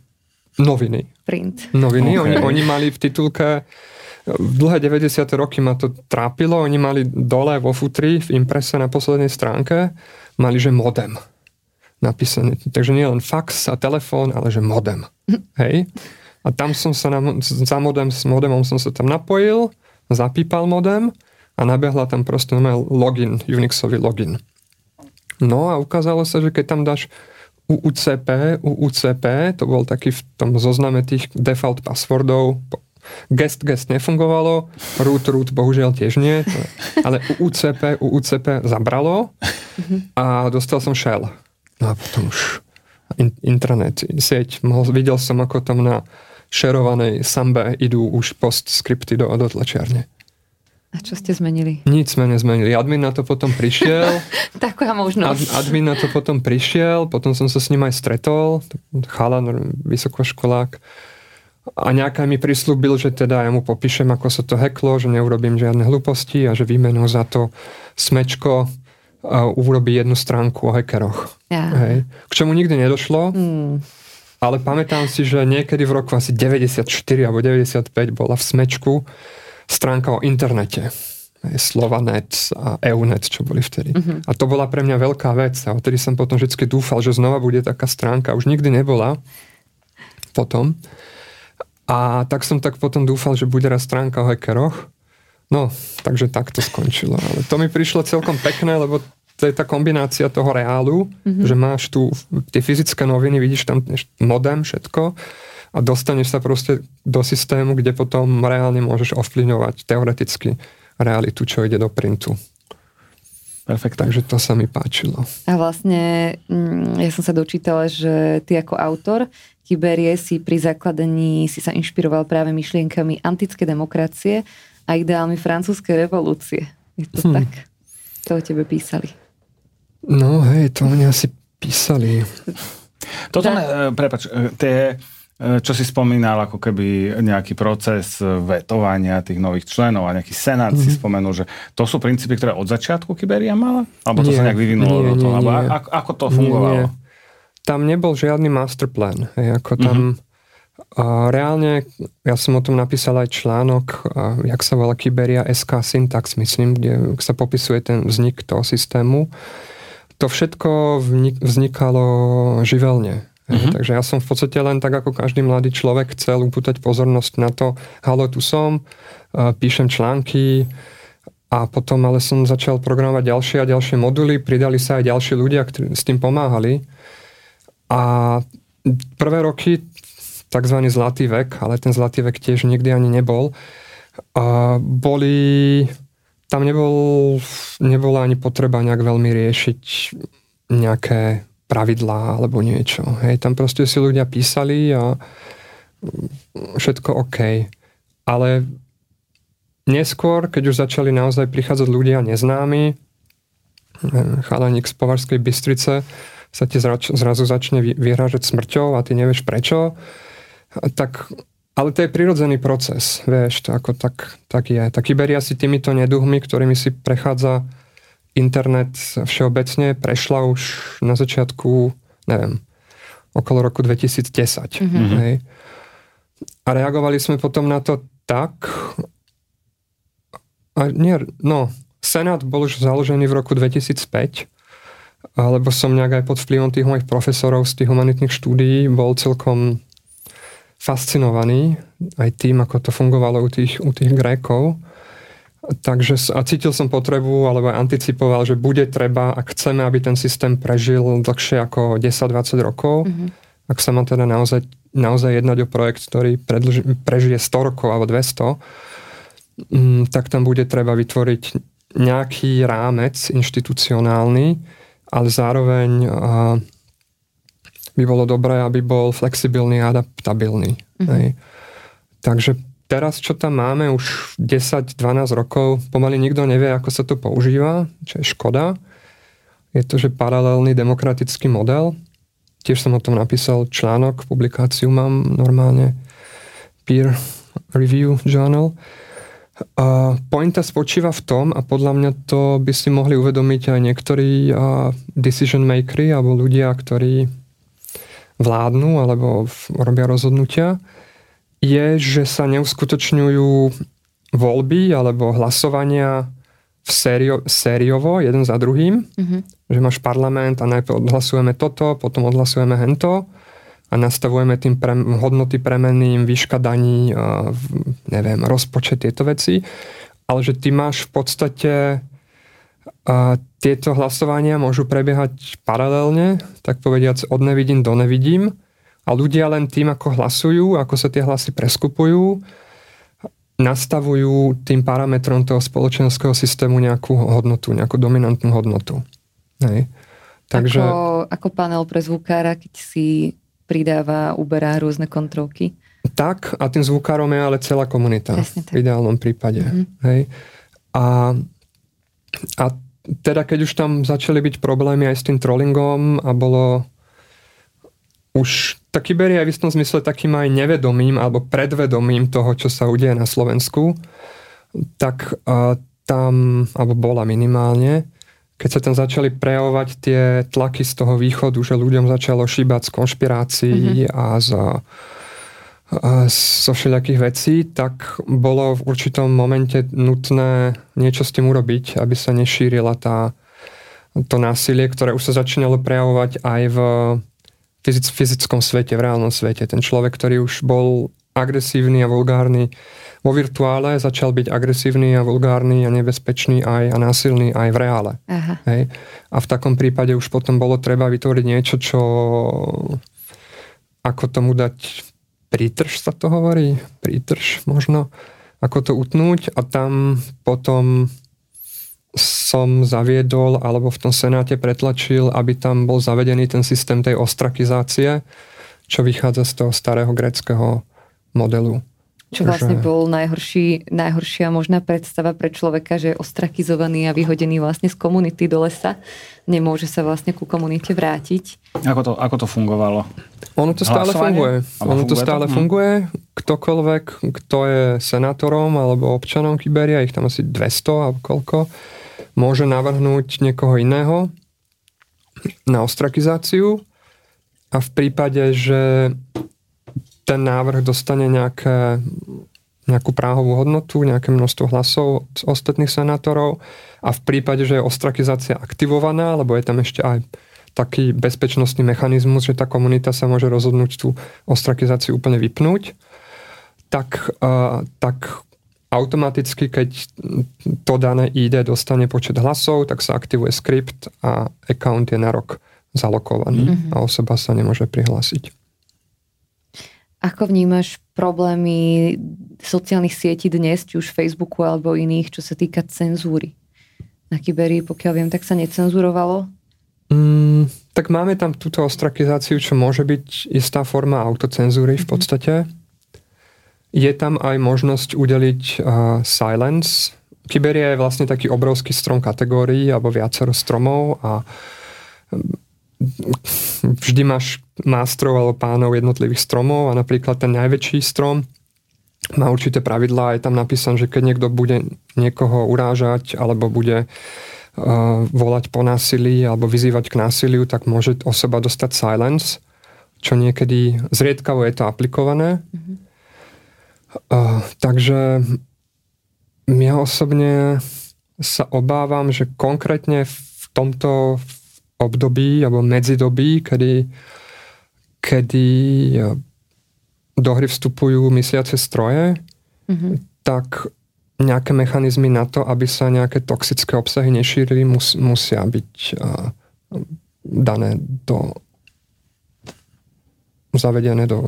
noviny. Print. Noviny. Okay. Oni, oni mali v titulke dlhé 90. roky ma to trápilo. Oni mali dole vo futri v imprese na poslednej stránke mali, že modem napísané. Takže nie len fax a telefón, ale že modem. Hej? A tam som sa na, za modem, s modemom som sa tam napojil, zapípal modem a nabehla tam proste login, Unixový login. No a ukázalo sa, že keď tam dáš UUCP, UUCP, to bol taký v tom zozname tých default passwordov, Gest, gest nefungovalo, root, root bohužiaľ tiež nie, ale UUCP, UUCP zabralo a dostal som shell. No a potom už in, intranet, sieť. Mohol, videl som, ako tam na šerovanej sambe idú už postscripty do, do tlačiarne. A čo ste zmenili? Nič sme nezmenili. Admin na to potom prišiel. Taká možnosť. Ad, admin na to potom prišiel, potom som sa s ním aj stretol, chalan, vysokoškolák. A nejaká mi prislúbil, že teda ja mu popíšem, ako sa to heklo, že neurobím žiadne hlúposti a že výmenou za to smečko uh, urobí jednu stránku o hackeroch. Ja. Hej. K čomu nikdy nedošlo, mm. ale pamätám si, že niekedy v roku asi 94 alebo 95 bola v smečku stránka o internete. Slovanet a EUNet, čo boli vtedy. Uh-huh. A to bola pre mňa veľká vec. A odtedy som potom vždy dúfal, že znova bude taká stránka. Už nikdy nebola. Potom. A tak som tak potom dúfal, že bude raz stránka o hackeroch. No, takže tak to skončilo. Ale to mi prišlo celkom pekné, lebo to je tá kombinácia toho reálu, mm-hmm. že máš tu tie fyzické noviny, vidíš tam modem, všetko a dostaneš sa proste do systému, kde potom reálne môžeš ovplyvňovať teoreticky realitu, čo ide do printu. Perfekt. Takže to sa mi páčilo. A vlastne mm, ja som sa dočítala, že ty ako autor Tiberie si pri zakladaní si sa inšpiroval práve myšlienkami antické demokracie a ideálmi francúzskej revolúcie. Je to hm. tak? To o tebe písali. No hej, to oni asi písali. Toto, ne, prepač, e, tie, e, čo si spomínal, ako keby nejaký proces vetovania tých nových členov a nejaký senát mm-hmm. si mhm. spomenul, že to sú princípy, ktoré od začiatku Kiberia mala? Alebo to nie, sa nejak vyvinulo nie, do toho? Nie, Alebo nie. Ako, ako to fungovalo? Nie, nie. Tam nebol žiadny masterplan. Hej, ako tam... Mm-hmm. A reálne, ja som o tom napísal aj článok, a, jak sa volá Kiberia SK Syntax, myslím, kde sa popisuje ten vznik toho systému to všetko vznikalo živelne. Mm-hmm. Takže ja som v podstate len tak ako každý mladý človek chcel upútať pozornosť na to, halo, tu som, píšem články a potom ale som začal programovať ďalšie a ďalšie moduly, pridali sa aj ďalší ľudia, ktorí s tým pomáhali. A prvé roky, tzv. zlatý vek, ale ten zlatý vek tiež nikdy ani nebol, boli tam nebol, nebola ani potreba nejak veľmi riešiť nejaké pravidlá alebo niečo. Hej, tam proste si ľudia písali a všetko OK. Ale neskôr, keď už začali naozaj prichádzať ľudia neznámi, chalaník z Povarskej Bystrice sa ti zrazu začne vyhrážať smrťou a ty nevieš prečo, tak ale to je prirodzený proces, vieš, to ako tak, tak je. Tak Iberia si týmito neduhmi, ktorými si prechádza internet všeobecne, prešla už na začiatku neviem, okolo roku 2010. Mm-hmm. Hej. A reagovali sme potom na to tak, a nie, no, Senát bol už založený v roku 2005, alebo som nejak aj pod vplyvom tých mojich profesorov z tých humanitných štúdií bol celkom fascinovaný aj tým, ako to fungovalo u tých, u tých Grékov. Takže a cítil som potrebu, alebo aj anticipoval, že bude treba, ak chceme, aby ten systém prežil dlhšie ako 10-20 rokov, mm-hmm. ak sa má teda naozaj, naozaj jednať o projekt, ktorý predlži, prežije 100 rokov alebo 200, mm, tak tam bude treba vytvoriť nejaký rámec inštitucionálny, ale zároveň by bolo dobré, aby bol flexibilný a adaptabilný. Mm-hmm. Takže teraz, čo tam máme už 10-12 rokov, pomaly nikto nevie, ako sa to používa, čo je škoda. Je to, že paralelný demokratický model. Tiež som o tom napísal článok, publikáciu mám normálne, peer review journal. A pointa spočíva v tom, a podľa mňa to by si mohli uvedomiť aj niektorí decision makery alebo ľudia, ktorí vládnu alebo robia rozhodnutia, je, že sa neuskutočňujú voľby alebo hlasovania v sério, sériovo, jeden za druhým. Mm-hmm. Že máš parlament a najprv odhlasujeme toto, potom odhlasujeme hento a nastavujeme tým pre, hodnoty premeným, výška daní, neviem, rozpočet, tieto veci. Ale že ty máš v podstate a tieto hlasovania môžu prebiehať paralelne, tak povediac od nevidím do nevidím a ľudia len tým, ako hlasujú, ako sa tie hlasy preskupujú, nastavujú tým parametrom toho spoločenského systému nejakú hodnotu, nejakú dominantnú hodnotu. Hej. Takže... Ako, ako panel pre zvukára, keď si pridáva, uberá rôzne kontrolky. Tak, a tým zvukárom je ale celá komunita. V ideálnom prípade. Mm-hmm. Hej. A a teda keď už tam začali byť problémy aj s tým trollingom a bolo už tá kyber je v istom zmysle takým aj nevedomým alebo predvedomým toho, čo sa udeje na Slovensku, tak uh, tam, alebo bola minimálne, keď sa tam začali prejavovať tie tlaky z toho východu, že ľuďom začalo šíbať z konšpirácií mm-hmm. a z zo všelijakých vecí, tak bolo v určitom momente nutné niečo s tým urobiť, aby sa nešírila tá, to násilie, ktoré už sa začínalo prejavovať aj v fyzic, fyzickom svete, v reálnom svete. Ten človek, ktorý už bol agresívny a vulgárny vo virtuále, začal byť agresívny a vulgárny a nebezpečný aj a násilný aj v reále. Aha. Hej? A v takom prípade už potom bolo treba vytvoriť niečo, čo ako tomu dať prítrž sa to hovorí, prítrž možno, ako to utnúť a tam potom som zaviedol alebo v tom senáte pretlačil, aby tam bol zavedený ten systém tej ostrakizácie, čo vychádza z toho starého greckého modelu. Čo vlastne že... bol najhorší, najhoršia možná predstava pre človeka, že je ostrakizovaný a vyhodený vlastne z komunity do lesa. Nemôže sa vlastne ku komunite vrátiť. Ako to, ako to fungovalo? Ono to stále funguje. ono to stále to? Hm. funguje. Ktokoľvek, kto je senátorom alebo občanom Kyberia, ich tam asi 200 alebo koľko, môže navrhnúť niekoho iného na ostrakizáciu a v prípade, že ten návrh dostane nejaké, nejakú práhovú hodnotu, nejaké množstvo hlasov z ostatných senátorov a v prípade, že je ostrakizácia aktivovaná, lebo je tam ešte aj taký bezpečnostný mechanizmus, že tá komunita sa môže rozhodnúť tú ostrakizáciu úplne vypnúť, tak, uh, tak automaticky, keď to dané ID dostane počet hlasov, tak sa aktivuje skript a account je na rok zalokovaný mm-hmm. a osoba sa nemôže prihlásiť. Ako vnímaš problémy sociálnych sietí dnes, či už Facebooku alebo iných, čo sa týka cenzúry? Na Kyberi, pokiaľ viem, tak sa necenzurovalo? Mm, tak máme tam túto ostrakizáciu, čo môže byť istá forma autocenzúry v mhm. podstate. Je tam aj možnosť udeliť uh, silence. Kyberia je vlastne taký obrovský strom kategórií alebo viacero stromov a vždy máš mástrov alebo pánov jednotlivých stromov a napríklad ten najväčší strom má určité pravidlá, je tam napísané, že keď niekto bude niekoho urážať alebo bude volať po násilí alebo vyzývať k násiliu, tak môže osoba dostať silence, čo niekedy zriedkavo je to aplikované. Mm-hmm. Uh, takže ja osobne sa obávam, že konkrétne v tomto období alebo medzidobí, kedy, kedy do hry vstupujú mysliace stroje, mm-hmm. tak nejaké mechanizmy na to, aby sa nejaké toxické obsahy nešírili, mus, musia byť uh, dané do zavedené do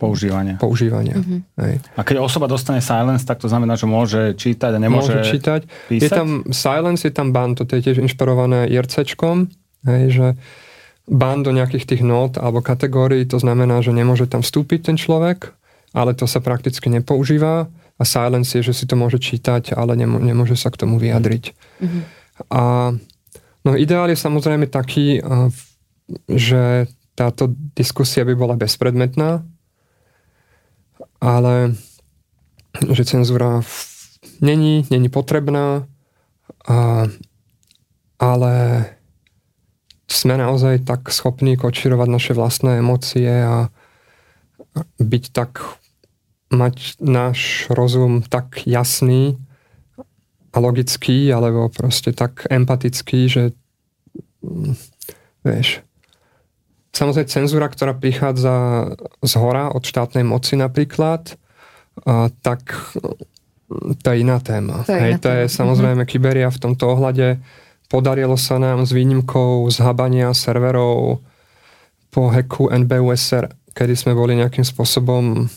používania. používania. Mm-hmm. Hej. A keď osoba dostane silence, tak to znamená, že môže čítať a nemôže môže čítať. Písať? Je tam silence, je tam ban, to je tiež inšpirované IRCčkom, hej, že ban do nejakých tých nót alebo kategórií, to znamená, že nemôže tam vstúpiť ten človek, ale to sa prakticky nepoužíva a silence je, že si to môže čítať, ale nemôže sa k tomu vyjadriť. Mm-hmm. A no ideál je samozrejme taký, že táto diskusia by bola bezpredmetná, ale že cenzúra není, není potrebná, a, ale sme naozaj tak schopní kočirovať naše vlastné emócie a byť tak mať náš rozum tak jasný a logický, alebo proste tak empatický, že mm, vieš, samozrejme cenzúra, ktorá prichádza z hora od štátnej moci napríklad, a, tak to je iná téma. To je, Hej, iná to je téma. samozrejme mm-hmm. Kyberia v tomto ohľade. Podarilo sa nám s výnimkou zhabania serverov po heku NBUSR, kedy sme boli nejakým spôsobom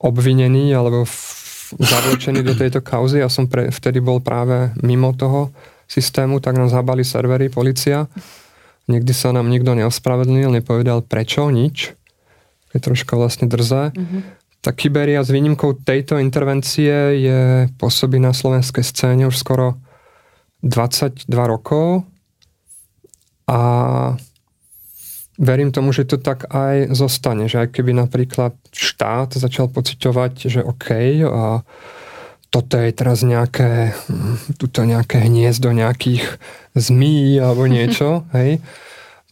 obvinený alebo zavlečený do tejto kauzy. Ja som pre, vtedy bol práve mimo toho systému, tak nám zabali servery, policia. Nikdy sa nám nikto neospravedlnil, nepovedal prečo, nič. Je troška vlastne drzé. Mm-hmm. Tá Kyberia s výnimkou tejto intervencie je pôsobí na slovenskej scéne už skoro 22 rokov a verím tomu, že to tak aj zostane, že aj keby napríklad štát začal pociťovať, že OK, a toto je teraz nejaké, tuto nejaké hniezdo nejakých zmí alebo niečo, hej,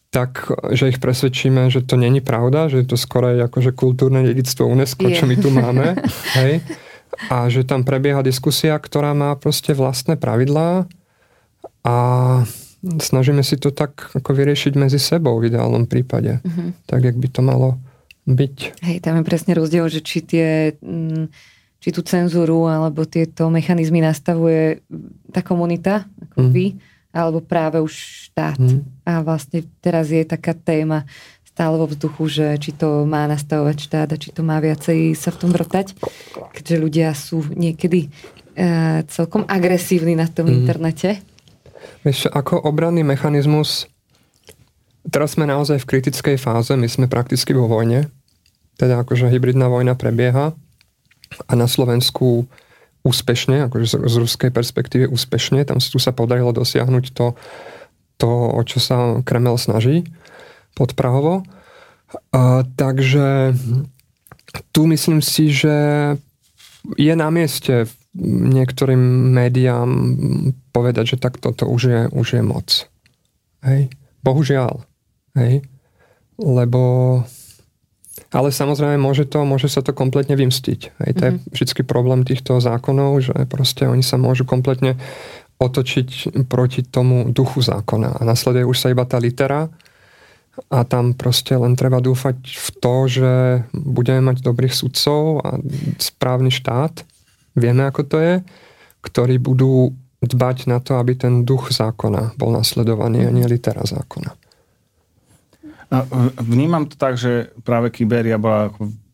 tak, že ich presvedčíme, že to není pravda, že je to skoro akože kultúrne dedictvo UNESCO, čo my tu máme, hej, a že tam prebieha diskusia, ktorá má proste vlastné pravidlá a snažíme si to tak ako vyriešiť medzi sebou v ideálnom prípade. Uh-huh. Tak, jak by to malo byť. Hej, tam je presne rozdiel, že či tie mm, či tú cenzúru alebo tieto mechanizmy nastavuje tá komunita, ako mm. vy, alebo práve už štát. Mm. A vlastne teraz je taká téma stále vo vzduchu, že či to má nastavovať štát a či to má viacej sa v tom vrtať, keďže ľudia sú niekedy uh, celkom agresívni na tom mm. internete. Vieš, ako obranný mechanizmus, teraz sme naozaj v kritickej fáze, my sme prakticky vo vojne, teda akože hybridná vojna prebieha a na Slovensku úspešne, akože z, z ruskej perspektívy úspešne, tam tu sa podarilo dosiahnuť to, to, o čo sa Kremel snaží podprahovo. A, takže tu myslím si, že je na mieste niektorým médiám povedať, že tak toto už je, už je moc. Hej. Bohužiaľ. Hej. Lebo ale samozrejme môže, to, môže sa to kompletne vymstiť. Hej. To mm-hmm. je mhm. vždy problém týchto zákonov, že proste oni sa môžu kompletne otočiť proti tomu duchu zákona. A nasleduje už sa iba tá litera a tam proste len treba dúfať v to, že budeme mať dobrých sudcov a správny štát vieme ako to je, ktorí budú dbať na to, aby ten duch zákona bol nasledovaný a nie mhm. litera zákona. No, vnímam to tak, že práve Kyberia bola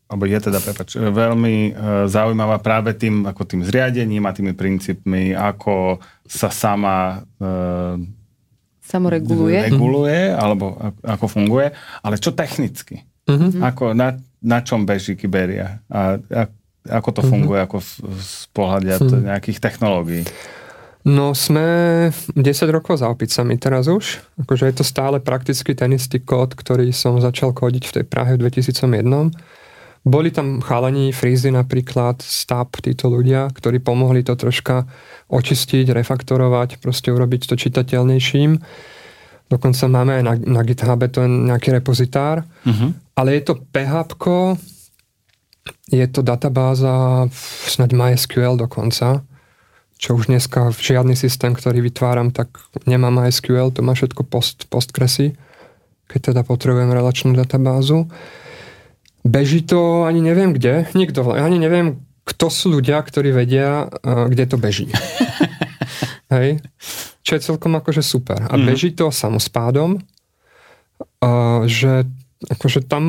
alebo je teda, prepač, veľmi e, zaujímavá práve tým, ako tým zriadením a tými princípmi, ako sa sama e, samoreguluje, reguluje, alebo ako funguje, ale čo technicky? Uh-huh. Ako, na, na čom beží Kyberia? A, a ako to mhm. funguje mm-hmm. ako z, pohľadia mm. nejakých technológií? No sme 10 rokov za opicami teraz už. Akože je to stále prakticky ten istý kód, ktorý som začal kodiť v tej Prahe v 2001. Boli tam chalani, frízy napríklad, stab, títo ľudia, ktorí pomohli to troška očistiť, refaktorovať, proste urobiť to čitateľnejším. Dokonca máme aj na, na GitHub to nejaký repozitár. Uh-huh. Ale je to PHP, je to databáza, snáď MySQL dokonca, čo už dneska žiadny systém, ktorý vytváram, tak nemá MySQL, to má všetko post, postkresy, keď teda potrebujem relačnú databázu. Beží to ani neviem kde, nikto, ani neviem, kto sú ľudia, ktorí vedia, kde to beží. Hej. Čo je celkom akože super. A mm. beží to samospádom, že akože tam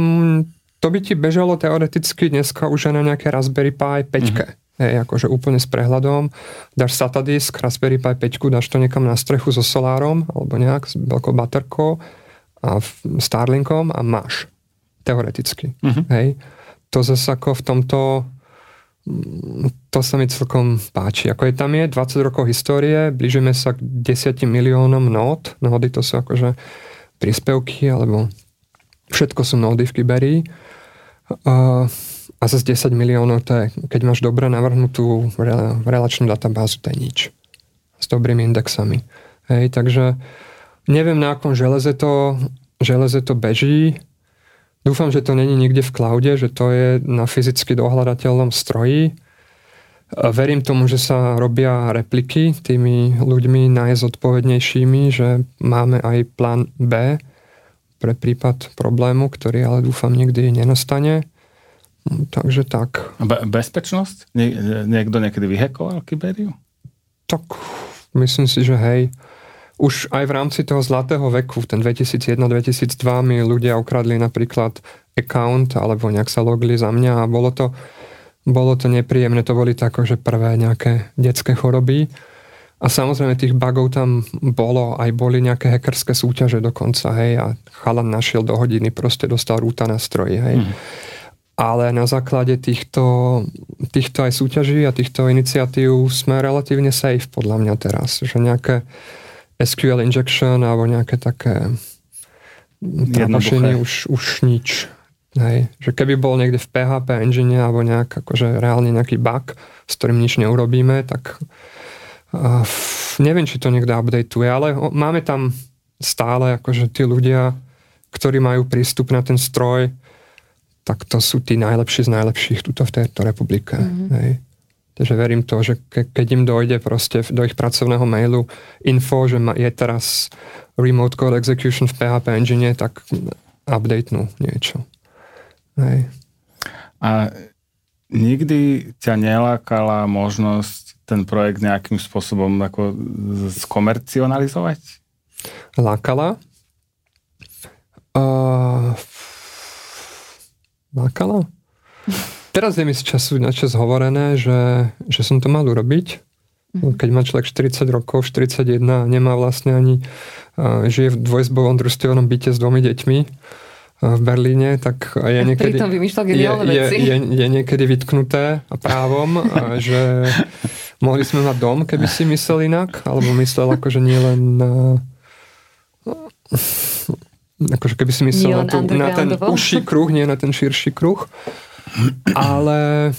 to by ti bežalo teoreticky dneska už aj na nejaké Raspberry Pi 5. Mm-hmm. Hej, akože úplne s prehľadom. Dáš SATA-disk, Raspberry Pi 5, dáš to niekam na strechu so solárom, alebo nejak s veľkou baterkou a Starlinkom a máš teoreticky. Uh-huh. Hej. To zase ako v tomto to sa mi celkom páči. Ako je tam je 20 rokov histórie, blížime sa k 10 miliónom nód. Nódy to sú akože príspevky, alebo všetko sú nódy v Kiberi. A, a zase 10 miliónov, to je, keď máš dobre navrhnutú relačnú databázu, to je nič. S dobrými indexami. Hej, takže neviem, na akom železe to, železe to beží. Dúfam, že to není nikde v cloude, že to je na fyzicky dohľadateľnom stroji. Verím tomu, že sa robia repliky tými ľuďmi najzodpovednejšími, že máme aj plán B pre prípad problému, ktorý ale dúfam nikdy nenastane. Takže tak. Be- bezpečnosť? Nie, niekto niekedy vyhekoval Kyberiu? Tak myslím si, že hej už aj v rámci toho zlatého veku, ten 2001-2002 mi ľudia ukradli napríklad account alebo nejak sa logli za mňa a bolo to, bolo to nepríjemné, to boli tak, že prvé nejaké detské choroby. A samozrejme tých bugov tam bolo, aj boli nejaké hackerské súťaže dokonca, hej, a chalan našiel do hodiny, proste dostal rúta na stroji, hej. Mm. Ale na základe týchto, týchto aj súťaží a týchto iniciatív sme relatívne safe podľa mňa teraz, že nejaké SQL injection alebo nejaké také trapašenie už, už nič. Hej. Že keby bol niekde v PHP engine alebo nejak, akože reálne nejaký bug, s ktorým nič neurobíme, tak uh, neviem, či to niekto updateuje, ale máme tam stále akože tí ľudia, ktorí majú prístup na ten stroj, tak to sú tí najlepší z najlepších tuto v tejto republike. Mm-hmm. Hej. Takže verím to, že ke, keď im dojde proste do ich pracovného mailu info, že je teraz remote code execution v PHP engine, tak updatenú niečo. Hej. A nikdy ťa nelákala možnosť ten projekt nejakým spôsobom ako skomercionalizovať? Lákala. Uh, lákala? Teraz je mi z času na čas hovorené, že, že som to mal urobiť. Mhm. Keď má človek 40 rokov, 41 nemá vlastne ani, uh, žije v dvojzbovom družstevnom byte s dvomi deťmi uh, v Berlíne, tak je niekedy, je, je, je, je niekedy vytknuté a právom, uh, že mohli sme mať dom, keby si myslel inak, alebo myslel akože nie len na akože keby si myslel na, tú, na ten užší kruh, nie na ten širší kruh. Ale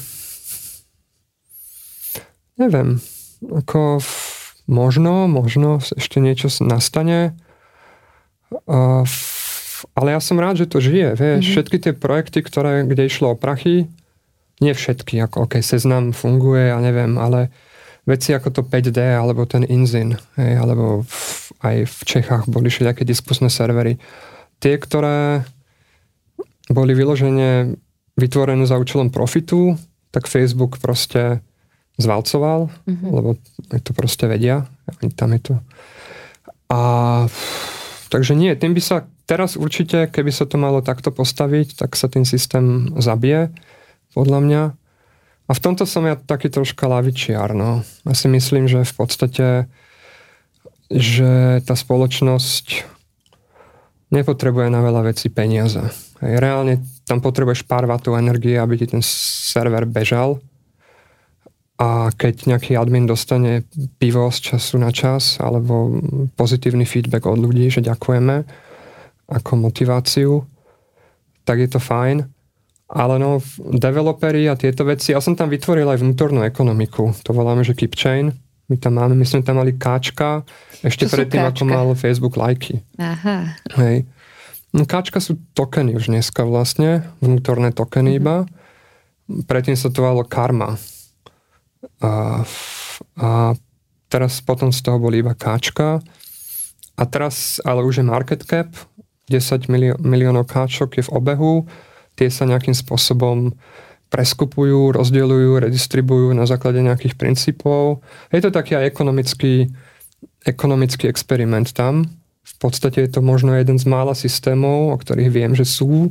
neviem, ako možno, možno ešte niečo nastane. ale ja som rád, že to žije. Vieš, mm-hmm. všetky tie projekty, ktoré, kde išlo o prachy, nie všetky, ako OK, seznam funguje, ja neviem, ale veci ako to 5D, alebo ten Inzin, hej, alebo v, aj v Čechách boli všelijaké diskusné servery. Tie, ktoré boli vyložené vytvorené za účelom profitu, tak Facebook proste zvalcoval, mm-hmm. lebo to proste vedia. Tam je to. A takže nie, tým by sa teraz určite, keby sa to malo takto postaviť, tak sa tým systém zabije, podľa mňa. A v tomto som ja taký troška lavičiar, no. Ja si myslím, že v podstate že tá spoločnosť nepotrebuje na veľa vecí peniaze. Hej, reálne tam potrebuješ pár vatov energie, aby ti ten server bežal. A keď nejaký admin dostane pivo z času na čas alebo pozitívny feedback od ľudí, že ďakujeme ako motiváciu, tak je to fajn. Ale no, developeri a tieto veci, ja som tam vytvoril aj vnútornú ekonomiku. To voláme, že Keepchain. My tam máme, my sme tam mali káčka, ešte predtým, ako mal Facebook lajky. Aha. Hej. No, káčka sú tokeny už dneska vlastne, vnútorné tokeny mm-hmm. iba. Predtým sa to volalo karma. A, a teraz potom z toho boli iba káčka. A teraz ale už je market cap, 10 milió- miliónov káčok je v obehu tie sa nejakým spôsobom preskupujú, rozdielujú, redistribujú na základe nejakých princípov. Je to taký aj ekonomický, ekonomický experiment tam. V podstate je to možno jeden z mála systémov, o ktorých viem, že sú,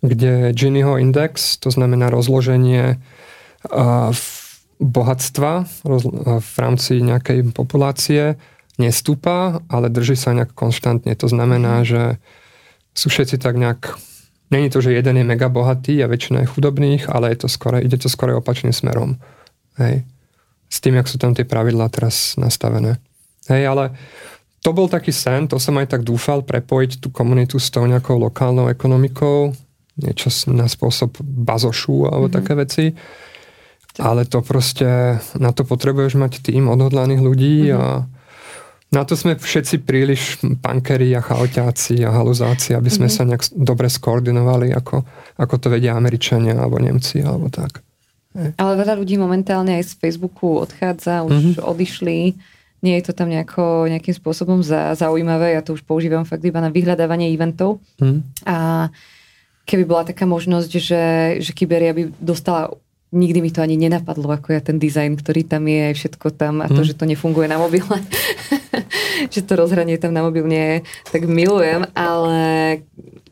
kde Giniho index, to znamená rozloženie bohatstva v rámci nejakej populácie, nestúpa, ale drží sa nejak konštantne. To znamená, že sú všetci tak nejak Není to, že jeden je mega bohatý a väčšina je chudobných, ale je to skore, ide to skore opačným smerom. Hej. S tým, jak sú tam tie pravidlá teraz nastavené. Hej, ale to bol taký sen, to som aj tak dúfal, prepojiť tú komunitu s tou nejakou lokálnou ekonomikou, niečo na spôsob bazošu alebo mm-hmm. také veci. Ale to proste, na to potrebuješ mať tým odhodlaných ľudí mm-hmm. a na to sme všetci príliš pankeri a chaotiaci a haluzáci, aby sme mm-hmm. sa nejak dobre skoordinovali, ako, ako to vedia Američania alebo Nemci alebo tak. Ale veľa ľudí momentálne aj z Facebooku odchádza, už mm-hmm. odišli. Nie je to tam nejako, nejakým spôsobom za, zaujímavé. Ja to už používam fakt iba na vyhľadávanie eventov. Mm-hmm. A keby bola taká možnosť, že, že Kyberia by dostala nikdy mi to ani nenapadlo, ako ja ten dizajn, ktorý tam je, všetko tam a to, mm. že to nefunguje na mobile, že to rozhranie tam na mobil nie je, tak milujem, ale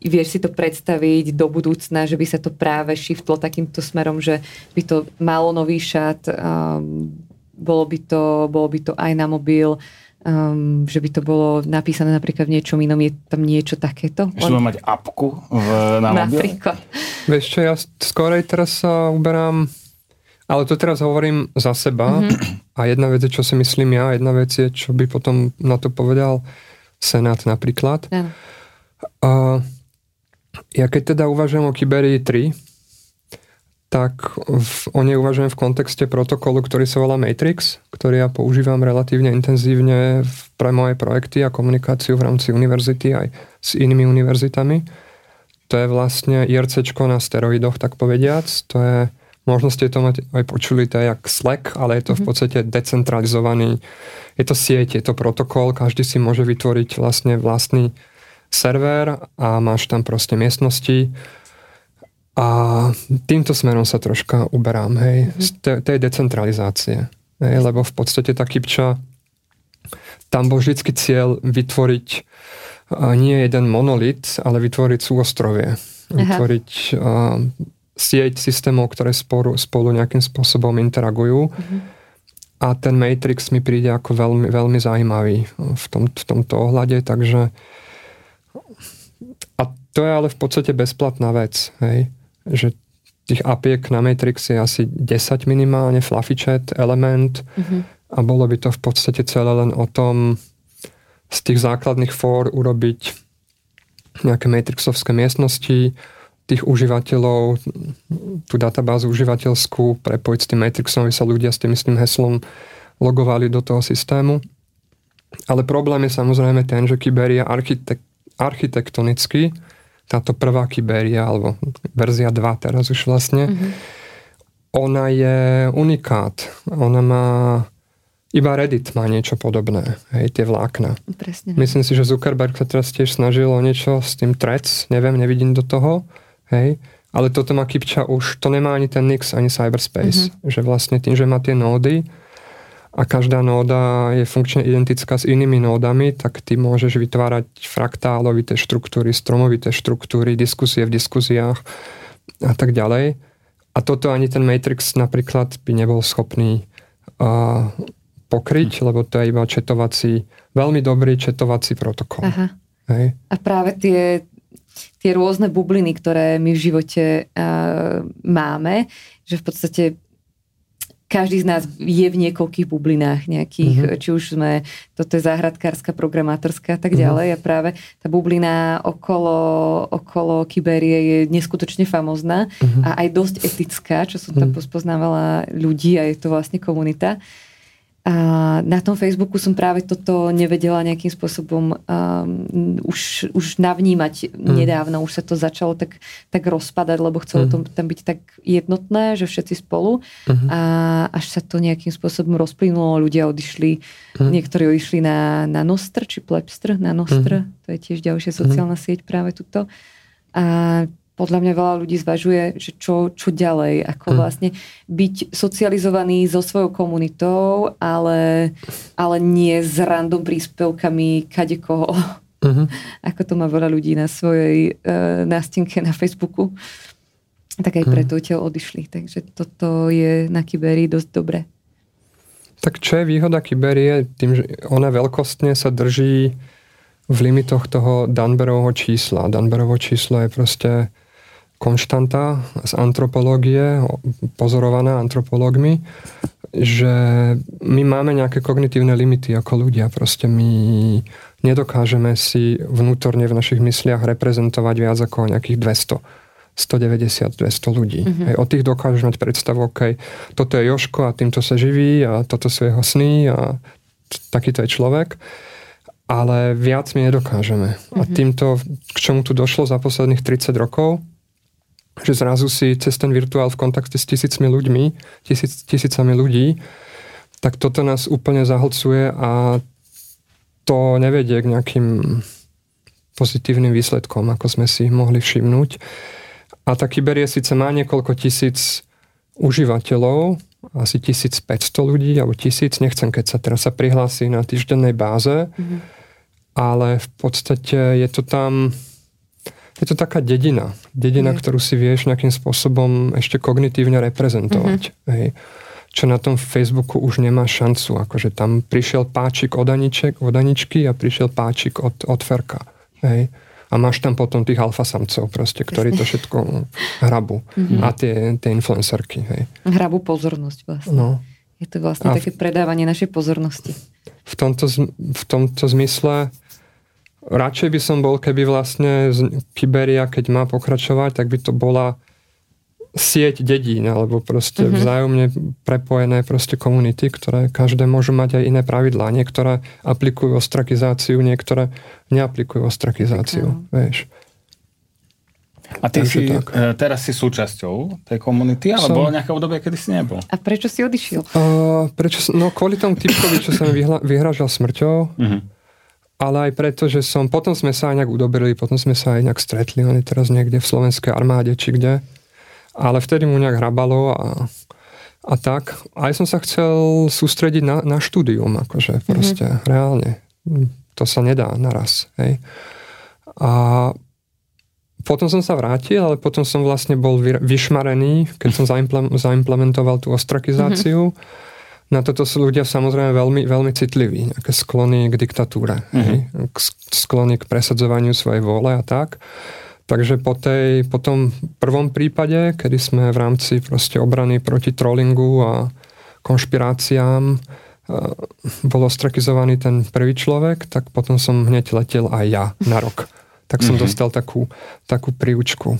vieš si to predstaviť do budúcna, že by sa to práve shiftlo takýmto smerom, že by to malo nový šat, um, bolo by to, bolo by to aj na mobil, um, že by to bolo napísané napríklad v niečom inom, je tam niečo takéto? Ešte On... mať apku v, na mobil? Napríklad. Vieš čo, ja skorej teraz sa uberám, ale to teraz hovorím za seba mm-hmm. a jedna vec je, čo si myslím ja, jedna vec je, čo by potom na to povedal Senát napríklad. Ja. A ja keď teda uvažujem o Kyberii 3, tak v, o nej uvažujem v kontexte protokolu, ktorý sa volá Matrix, ktorý ja používam relatívne intenzívne v, pre moje projekty a komunikáciu v rámci univerzity aj s inými univerzitami. To je vlastne IRC na steroidoch, tak povediac. To je, možno ste to mať aj počuli, to je jak Slack, ale je to v mhm. podstate decentralizovaný, je to sieť, je to protokol, každý si môže vytvoriť vlastne vlastný server a máš tam proste miestnosti, a týmto smerom sa troška uberám, hej, mm-hmm. z tej, tej decentralizácie. Hej, lebo v podstate tá kypča, tam bol vždy cieľ vytvoriť nie jeden monolit, ale vytvoriť súostrovie. Aha. Vytvoriť a, sieť systémov, ktoré spolu, spolu nejakým spôsobom interagujú. Mm-hmm. A ten Matrix mi príde ako veľmi, veľmi zaujímavý v, tom, v tomto ohľade, takže a to je ale v podstate bezplatná vec. Hej že tých apiek na Matrix je asi 10 minimálne, Fluffy Chat, Element mm-hmm. a bolo by to v podstate celé len o tom z tých základných fór urobiť nejaké matrixovské miestnosti, tých užívateľov, tú databázu užívateľskú prepojiť s tým Matrixom, aby sa ľudia s tým istým heslom logovali do toho systému. Ale problém je samozrejme ten, že Kyber je architek- architektonicky táto prvá Kyberia, alebo verzia 2 teraz už vlastne, mm-hmm. ona je unikát. Ona má iba Reddit má niečo podobné, hej, tie vlákna. Presne. Myslím si, že Zuckerberg sa teraz tiež snažil o niečo s tým Threads, neviem, nevidím do toho, hej, ale toto má Kipča už, to nemá ani ten Nix, ani Cyberspace, mm-hmm. že vlastne tým, že má tie nódy, a každá nóda je funkčne identická s inými nódami, tak ty môžeš vytvárať fraktálovité štruktúry, stromovité štruktúry, diskusie v diskusiách a tak ďalej. A toto ani ten Matrix napríklad by nebol schopný uh, pokryť, hm. lebo to je iba četovací, veľmi dobrý četovací protokol. Aha. Hej. A práve tie, tie rôzne bubliny, ktoré my v živote uh, máme, že v podstate každý z nás je v niekoľkých bublinách nejakých, mm-hmm. či už sme, toto je záhradkárska, programátorská a tak mhm. ďalej mm-hmm. a práve tá bublina okolo, okolo kyberie je neskutočne famozná mm-hmm. a aj dosť etická, čo som tam mm-hmm. poznávala ľudí a je to vlastne komunita. A na tom Facebooku som práve toto nevedela nejakým spôsobom um, už, už navnímať mm. nedávno. Už sa to začalo tak, tak rozpadať, lebo chcelo mm. to tam byť tak jednotné, že všetci spolu. Mm. A až sa to nejakým spôsobom rozplynulo, ľudia odišli, mm. niektorí odišli na, na Nostr, či Plebstr, na Nostr. Mm. To je tiež ďalšia sociálna mm. sieť práve tuto. A podľa mňa veľa ľudí zvažuje, že čo, čo ďalej, ako hmm. vlastne byť socializovaný so svojou komunitou, ale, ale nie s random príspevkami kadekoho. Hmm. ako to má veľa ľudí na svojej uh, nástenke na Facebooku. Tak aj mhm. preto hmm. odišli. Takže toto je na Kyberi dosť dobré. Tak čo je výhoda Kyberie? Tým, že ona veľkostne sa drží v limitoch toho Danberovho čísla. Danberovo číslo je proste konštanta z antropológie, pozorovaná antropológmi, že my máme nejaké kognitívne limity ako ľudia. Proste my nedokážeme si vnútorne v našich mysliach reprezentovať viac ako nejakých 200. 190, 200 ľudí. Mm-hmm. Hej, o tých dokážeš mať predstavu, OK, toto je Joško a týmto sa živí a toto sú jeho sny a takýto je človek ale viac my nedokážeme. Mm-hmm. A mhm. týmto, k čomu tu došlo za posledných 30 rokov, že zrazu si cez ten virtuál v kontakte s tisícmi ľuďmi, tisíc, tisícami ľudí, tak toto nás úplne zahlcuje a to nevedie k nejakým pozitívnym výsledkom, ako sme si mohli všimnúť. A tá Kyberie síce má niekoľko tisíc užívateľov, asi 1500 ľudí, alebo tisíc, nechcem, keď sa teraz sa prihlási na týždennej báze, mm-hmm. ale v podstate je to tam je to taká dedina. Dedina, mm. ktorú si vieš nejakým spôsobom ešte kognitívne reprezentovať. Mm-hmm. Hej. Čo na tom Facebooku už nemá šancu. Akože tam prišiel páčik od, Aniček, od Aničky a prišiel páčik od, od Ferka. Hej. A máš tam potom tých alfasamcov, proste, ktorí to všetko hrabu. Mm-hmm. A tie, tie influencerky. Hej. Hrabu pozornosť vlastne. No. Je to vlastne a také predávanie našej pozornosti. V tomto, v tomto zmysle radšej by som bol, keby vlastne Kyberia, keď má pokračovať, tak by to bola sieť dedín, alebo proste mm-hmm. vzájomne prepojené proste komunity, ktoré každé môžu mať aj iné pravidlá. Niektoré aplikujú ostrakizáciu, niektoré neaplikujú ostrakizáciu, mm. vieš. A ty si, tak. E, teraz si súčasťou tej komunity, ale som... bolo nejaké obdobie, kedy si nebol? A prečo si odišiel? Uh, prečo, no kvôli tomu typkovi, čo sa mi vyhla, vyhražal smrťou. Mm-hmm ale aj preto, že som, potom sme sa aj nejak udobrili, potom sme sa aj nejak stretli, on je teraz niekde v slovenskej armáde, či kde. Ale vtedy mu nejak hrabalo a, a tak. Aj som sa chcel sústrediť na, na štúdium, akože mhm. proste, mm-hmm. reálne. To sa nedá naraz, hej. A potom som sa vrátil, ale potom som vlastne bol vyšmarený, keď som zaimplementoval tú ostrakizáciu. Mm-hmm na toto sú ľudia samozrejme veľmi, veľmi citliví. Nejaké sklony k diktatúre, hej? K sklony k presadzovaniu svojej vôle a tak. Takže po, tej, po tom prvom prípade, kedy sme v rámci proste obrany proti trollingu a konšpiráciám bol ostrakizovaný ten prvý človek, tak potom som hneď letel aj ja na rok. Tak som uh-huh. dostal takú, takú príučku.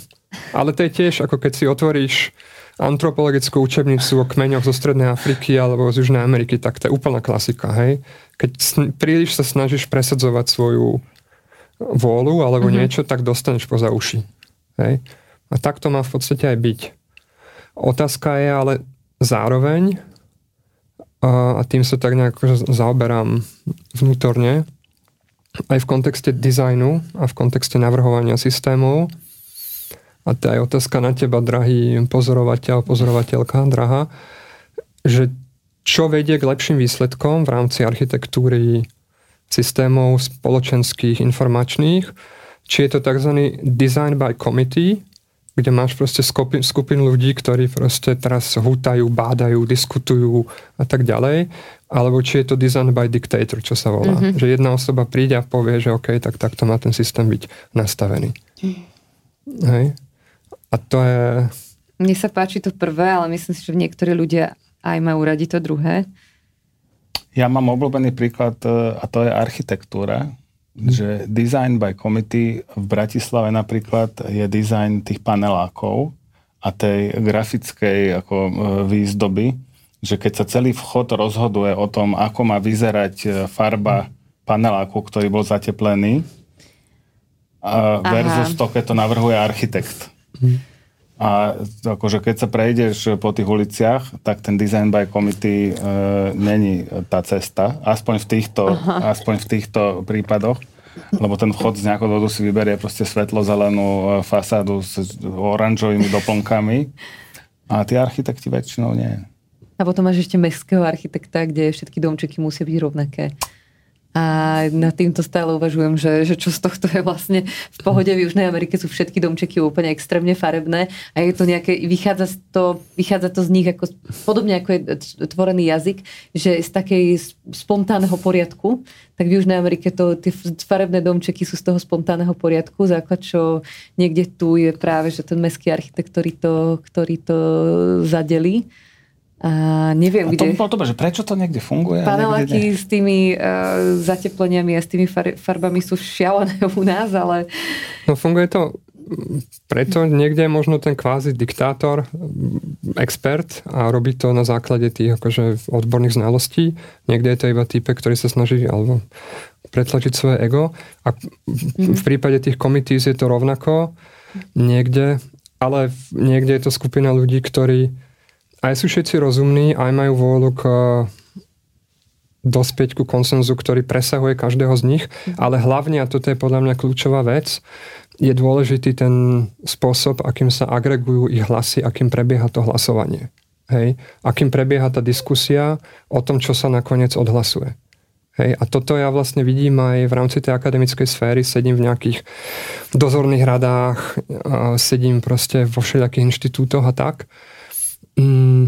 Ale to je tiež, ako keď si otvoríš antropologickú učebnicu o kmeňoch zo Strednej Afriky alebo z Južnej Ameriky, tak to je úplná klasika, hej. Keď sn- príliš sa snažíš presadzovať svoju vôľu alebo mm-hmm. niečo, tak dostaneš poza uši. Hej. A tak to má v podstate aj byť. Otázka je ale zároveň, a, tým sa tak nejak zaoberám vnútorne, aj v kontexte dizajnu a v kontexte navrhovania systémov, a to je otázka na teba, drahý pozorovateľ, pozorovateľka, drahá, že čo vedie k lepším výsledkom v rámci architektúry systémov spoločenských, informačných, či je to tzv. design by committee, kde máš proste skupin, skupin ľudí, ktorí proste teraz hútajú, bádajú, diskutujú a tak ďalej, alebo či je to design by dictator, čo sa volá. Mm-hmm. Že jedna osoba príde a povie, že OK, tak takto má ten systém byť nastavený. Mm. Hej? A to je... Mne sa páči to prvé, ale myslím si, že niektorí ľudia aj majú radi to druhé. Ja mám obľúbený príklad e, a to je architektúra, hmm. že design by committee v Bratislave napríklad je design tých panelákov a tej grafickej ako e, výzdoby, že keď sa celý vchod rozhoduje o tom, ako má vyzerať e, farba paneláku, ktorý bol zateplený, versus Aha. to, keď to navrhuje architekt. A akože keď sa prejdeš po tých uliciach, tak ten design by committee e, není tá cesta, aspoň v týchto, aspoň v týchto prípadoch, lebo ten vchod z nejakého dôvodu si vyberie proste svetlo-zelenú e, fasádu s oranžovými doplnkami a tí architekti väčšinou nie. A potom máš ešte mestského architekta, kde všetky domčeky musia byť rovnaké. A nad týmto stále uvažujem, že, že čo z tohto je vlastne v pohode. V Južnej Amerike sú všetky domčeky úplne extrémne farebné a je to nejaké, vychádza, to, vychádza to z nich ako, podobne ako je tvorený jazyk, že z takej spontánneho poriadku, tak v Južnej Amerike to, tie farebné domčeky sú z toho spontánneho poriadku, základ, čo niekde tu je práve, že ten mestský architekt, ktorý to, ktorý to zadelí. A neviem, a to kde... bolo dobré, že prečo to niekde funguje? Paneláky s tými uh, zatepleniami a s tými far- farbami sú šialené u nás, ale... No funguje to preto niekde je možno ten kvázi diktátor, expert a robí to na základe tých akože odborných znalostí. Niekde je to iba type, ktorý sa snaží alebo pretlačiť svoje ego. A v prípade tých komitíz je to rovnako niekde, ale niekde je to skupina ľudí, ktorí aj sú všetci rozumní, aj majú vôľu k eh, dospieť ku konsenzu, ktorý presahuje každého z nich, ale hlavne, a toto je podľa mňa kľúčová vec, je dôležitý ten spôsob, akým sa agregujú ich hlasy, akým prebieha to hlasovanie. Hej? Akým prebieha tá diskusia o tom, čo sa nakoniec odhlasuje. Hej, a toto ja vlastne vidím aj v rámci tej akademickej sféry, sedím v nejakých dozorných radách, sedím proste vo všelijakých inštitútoch a tak mm,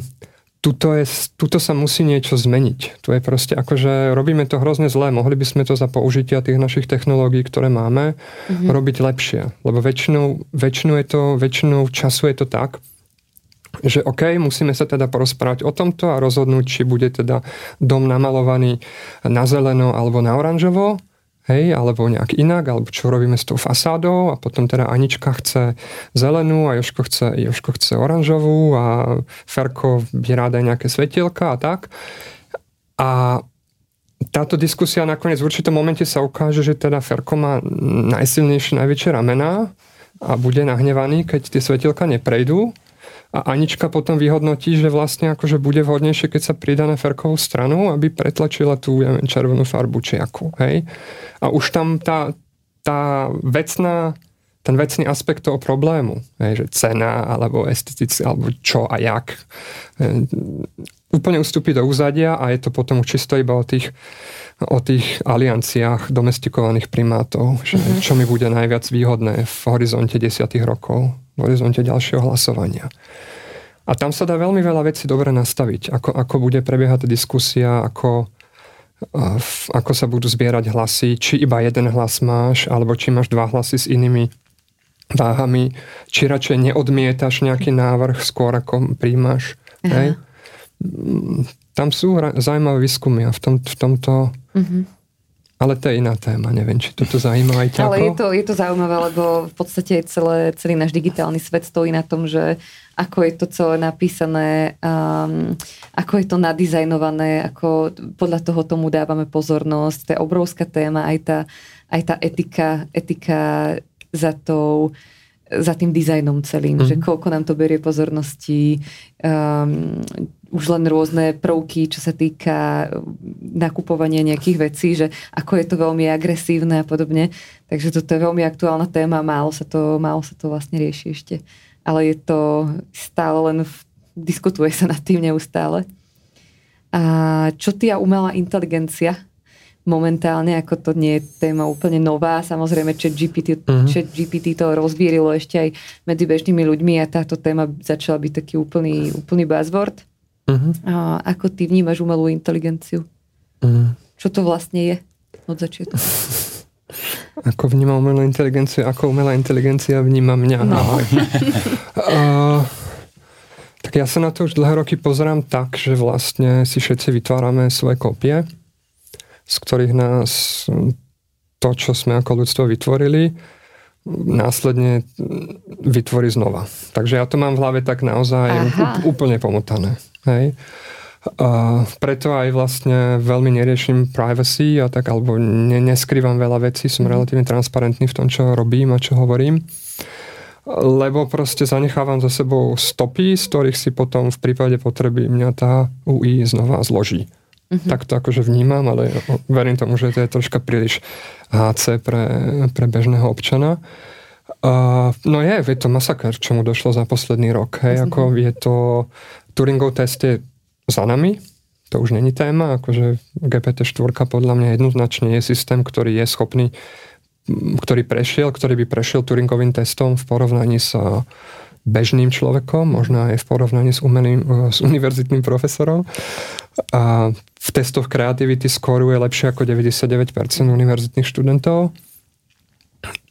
tuto, je, tuto sa musí niečo zmeniť. Tu je proste akože robíme to hrozne zle. Mohli by sme to za použitia tých našich technológií, ktoré máme, mm-hmm. robiť lepšie. Lebo väčšinou, väčšinou, je to, väčšinou času je to tak, že OK, musíme sa teda porozprávať o tomto a rozhodnúť, či bude teda dom namalovaný na zeleno alebo na oranžovo hej, alebo nejak inak, alebo čo robíme s tou fasádou a potom teda Anička chce zelenú a Joško chce, Joško chce oranžovú a Ferko by ráda nejaké svetielka a tak. A táto diskusia nakoniec v určitom momente sa ukáže, že teda Ferko má najsilnejšie, najväčšie ramená a bude nahnevaný, keď tie svetielka neprejdú a Anička potom vyhodnotí, že vlastne akože bude vhodnejšie, keď sa pridá na Ferkovú stranu, aby pretlačila tú ja neviem, červenú farbu či akú. Hej? A už tam tá, tá vecná ten vecný aspekt toho problému, hej, že cena alebo estetické, alebo čo a jak, úplne ustúpi do úzadia a je to potom čisto iba o tých, o tých alianciách domestikovaných primátov, že mm-hmm. čo mi bude najviac výhodné v horizonte desiatých rokov v horizonte ďalšieho hlasovania. A tam sa dá veľmi veľa vecí dobre nastaviť, ako, ako bude prebiehať diskusia, ako, ako sa budú zbierať hlasy, či iba jeden hlas máš, alebo či máš dva hlasy s inými váhami, či radšej neodmietaš nejaký návrh skôr ako príjmaš. Hej? Tam sú zaujímavé výskumy a v, tom, v tomto mm-hmm ale to je iná téma, neviem, či toto zaujíma aj ťa. Ale je to, je to zaujímavé, lebo v podstate celé, celý náš digitálny svet stojí na tom, že ako je to celé napísané, um, ako je to nadizajnované, ako podľa toho tomu dávame pozornosť. To je obrovská téma, aj tá, aj tá etika, etika za tou za tým dizajnom celým, mm-hmm. že mhm. koľko nám to berie pozornosti, um, už len rôzne prvky, čo sa týka nakupovania nejakých vecí, že ako je to veľmi agresívne a podobne. Takže toto je veľmi aktuálna téma, málo sa to, málo sa to vlastne rieši ešte. Ale je to stále len, v, diskutuje sa nad tým neustále. A čo ty a umelá inteligencia? momentálne, ako to nie je téma úplne nová. Samozrejme, chat GPT, uh-huh. chat GPT to rozvírilo ešte aj medzi bežnými ľuďmi a táto téma začala byť taký úplný, úplný buzzword. Uh-huh. A ako ty vnímaš umelú inteligenciu? Uh-huh. Čo to vlastne je od začiatku? Ako vnímam umelú inteligenciu, ako umelá inteligencia vníma mňa. No. uh, tak Ja sa na to už dlhé roky pozerám tak, že vlastne si všetci vytvárame svoje kopie, z ktorých nás to, čo sme ako ľudstvo vytvorili, následne vytvorí znova. Takže ja to mám v hlave tak naozaj Aha. úplne pomotané. Hej. A preto aj vlastne veľmi neriešim privacy a tak, alebo ne, neskrývam veľa vecí, som mm. relatívne transparentný v tom, čo robím a čo hovorím. Lebo proste zanechávam za sebou stopy, z ktorých si potom v prípade potreby mňa tá UI znova zloží. Mm-hmm. Tak to akože vnímam, ale verím tomu, že to je troška príliš HC pre, pre bežného občana. Uh, no je, je to masaker, čomu došlo za posledný rok. Hej, ako je to, Turingov test je za nami, to už není téma, akože GPT-4 podľa mňa jednoznačne je systém, ktorý je schopný, ktorý prešiel, ktorý by prešiel Turingovým testom v porovnaní s bežným človekom, možno aj v porovnaní s, umelým, s univerzitným profesorom. A v testoch kreativity skoruje lepšie ako 99% univerzitných študentov.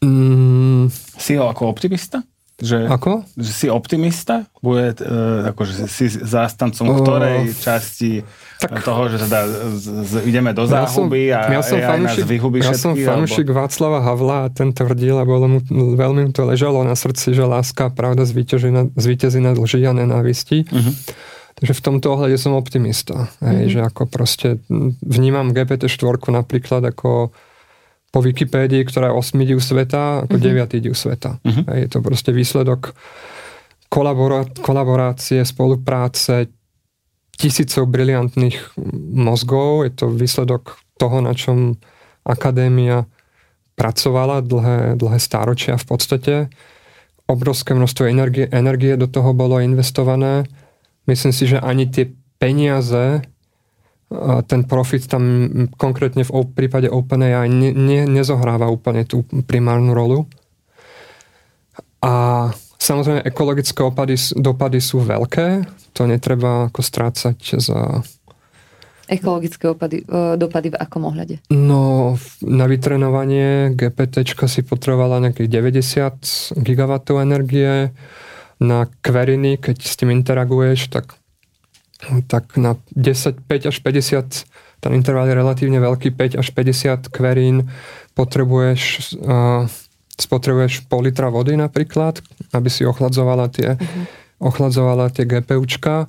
Mm. Si ho ako optimista? Že, Ako? Že si optimista? Bude, uh, akože si zástancom uh, ktorej časti tak, toho, že teda z, z, ideme do záhuby ja som, a ja som fanúšik, nás vyhubí Ja som fanúšik alebo... Václava Havla a ten tvrdil, a bolo mu, veľmi mu to ležalo na srdci, že láska a pravda zvýťazí nad, zvýťazí nad lži a nenávisti. Uh-huh. Takže v tomto ohľade som optimista. Hej, uh-huh. Že ako proste vnímam GPT-4 napríklad ako po Wikipédii, ktorá je 8 div sveta, ako uh-huh. 9 div sveta. Uh-huh. Je to proste výsledok kolabora- kolaborácie, spolupráce tisícov briliantných mozgov. Je to výsledok toho, na čom akadémia pracovala dlhé, dlhé stáročia v podstate. Obrovské množstvo energie, energie do toho bolo investované. Myslím si, že ani tie peniaze ten profit tam konkrétne v prípade OpenAI ne, ne, nezohráva úplne tú primárnu rolu. A samozrejme ekologické opady, dopady sú veľké, to netreba ako strácať za... Ekologické opady, dopady v akom ohľade? No, na vytrenovanie GPT si potrebovala nejakých 90 gigawatov energie, na queryny, keď s tým interaguješ, tak tak na 10, 5 až 50, ten interval je relatívne veľký, 5 až 50 kverín potrebuješ, uh, spotrebuješ pol litra vody napríklad, aby si ochladzovala tie, uh-huh. ochladzovala tie GPUčka.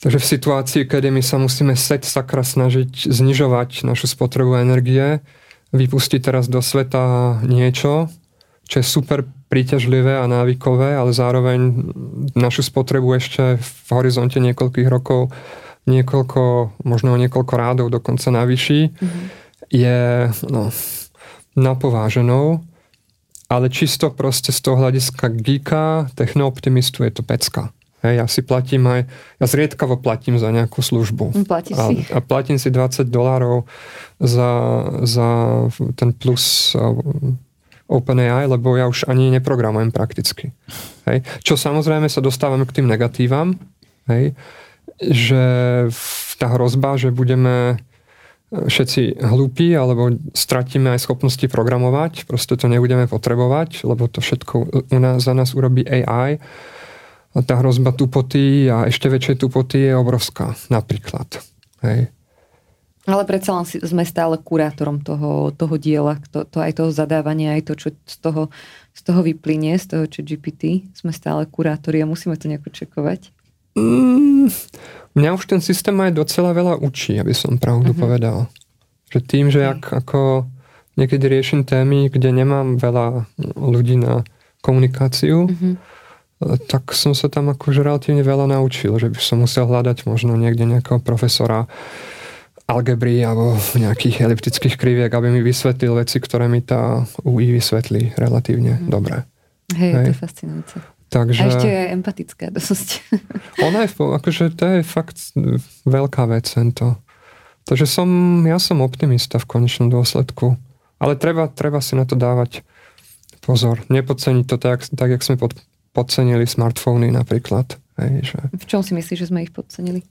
Takže v situácii, kedy my sa musíme seť sakra snažiť znižovať našu spotrebu energie, vypustiť teraz do sveta niečo, čo je super príťažlivé a návykové, ale zároveň našu spotrebu ešte v horizonte niekoľkých rokov niekoľko, možno niekoľko rádov dokonca navýši, mm-hmm. je no, napováženou, ale čisto proste z toho hľadiska geeka, technooptimistu je to pecka. Hej, ja si platím aj, ja zriedkavo platím za nejakú službu. Platíš a, si. a platím si 20 dolárov za, za ten plus OpenAI, lebo ja už ani neprogramujem prakticky. Hej. Čo samozrejme sa dostávame k tým negatívam, hej, že tá hrozba, že budeme e, všetci hlúpi alebo stratíme aj schopnosti programovať, proste to nebudeme potrebovať, lebo to všetko u nás, za nás urobí AI. A tá hrozba tupoty a ešte väčšej tupoty je obrovská, napríklad. Hej. Ale predsa len sme stále kurátorom toho, toho diela, to, to aj toho zadávania, aj to, čo z toho, z toho vyplynie, z toho, čo GPT. Sme stále kurátori a musíme to nejako čekovať. Mm, mňa už ten systém aj docela veľa učí, aby som pravdu uh-huh. povedal. Že tým, že ak, ako niekedy riešim témy, kde nemám veľa ľudí na komunikáciu, uh-huh. tak som sa tam akože relatívne veľa naučil, že by som musel hľadať možno niekde nejakého profesora, algebry alebo nejakých eliptických kriviek, aby mi vysvetlil veci, ktoré mi tá UI vysvetlí relatívne mm. dobre. Hej, Hej, to je fascinujúce. Takže... A ešte je empatická dosť. Ona je, akože to je fakt veľká vec, to. Takže som, ja som optimista v konečnom dôsledku. Ale treba, treba si na to dávať pozor. Nepodceniť to tak, tak jak sme pod, podcenili smartfóny napríklad. Hej, že... V čom si myslíš, že sme ich podcenili?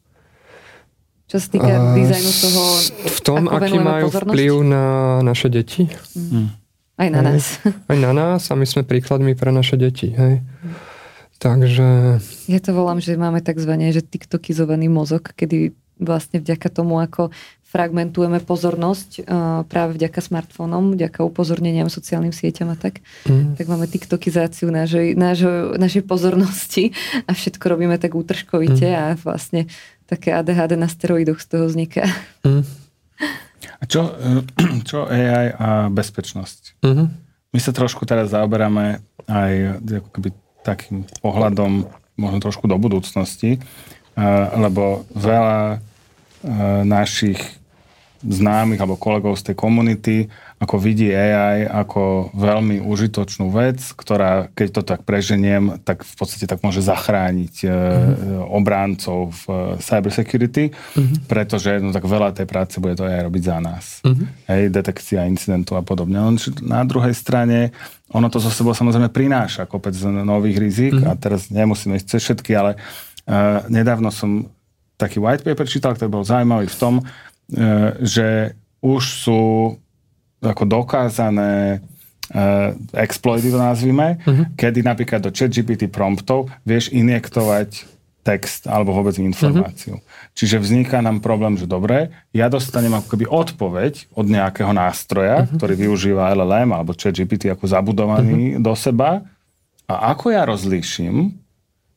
Čo sa týka uh, dizajnu toho, V tom, aký majú pozornosť? vplyv na naše deti. Mm. Aj na nás. Aj na nás a my sme príkladmi pre naše deti. Hej. Takže... Ja to volám, že máme takzvané, že tiktokizovaný mozog, kedy vlastne vďaka tomu, ako fragmentujeme pozornosť uh, práve vďaka smartfónom, vďaka upozorneniam, sociálnym sieťam a tak, mm. tak máme tiktokizáciu našej, našej pozornosti a všetko robíme tak útržkovite mm. a vlastne také ADHD na steroidoch z toho vzniká. Mm. A čo, čo AI a bezpečnosť? Mm-hmm. My sa trošku teraz zaoberáme aj ako keby takým pohľadom možno trošku do budúcnosti, lebo veľa našich známych alebo kolegov z tej komunity, ako vidí AI ako veľmi užitočnú vec, ktorá, keď to tak preženiem, tak v podstate tak môže zachrániť mm-hmm. obráncov v cyber security, mm-hmm. pretože no, tak veľa tej práce bude to AI robiť za nás. Mm-hmm. Hej, detekcia incidentu a podobne. No, na druhej strane ono to zo sebou samozrejme prináša kopec nových rizik mm-hmm. a teraz nemusíme ísť cez všetky, ale uh, nedávno som taký white paper čítal, ktorý bol zaujímavý v tom, E, že už sú ako dokázané uh, exploity to nazvime, uh-huh. kedy napríklad do ChatGPT promptov vieš injektovať text alebo vôbec informáciu. Uh-huh. Čiže vzniká nám problém, že dobre, ja dostanem ako keby odpoveď od nejakého nástroja, uh-huh. ktorý využíva LLM alebo ChatGPT ako zabudovaný uh-huh. do seba a ako ja rozlíšim,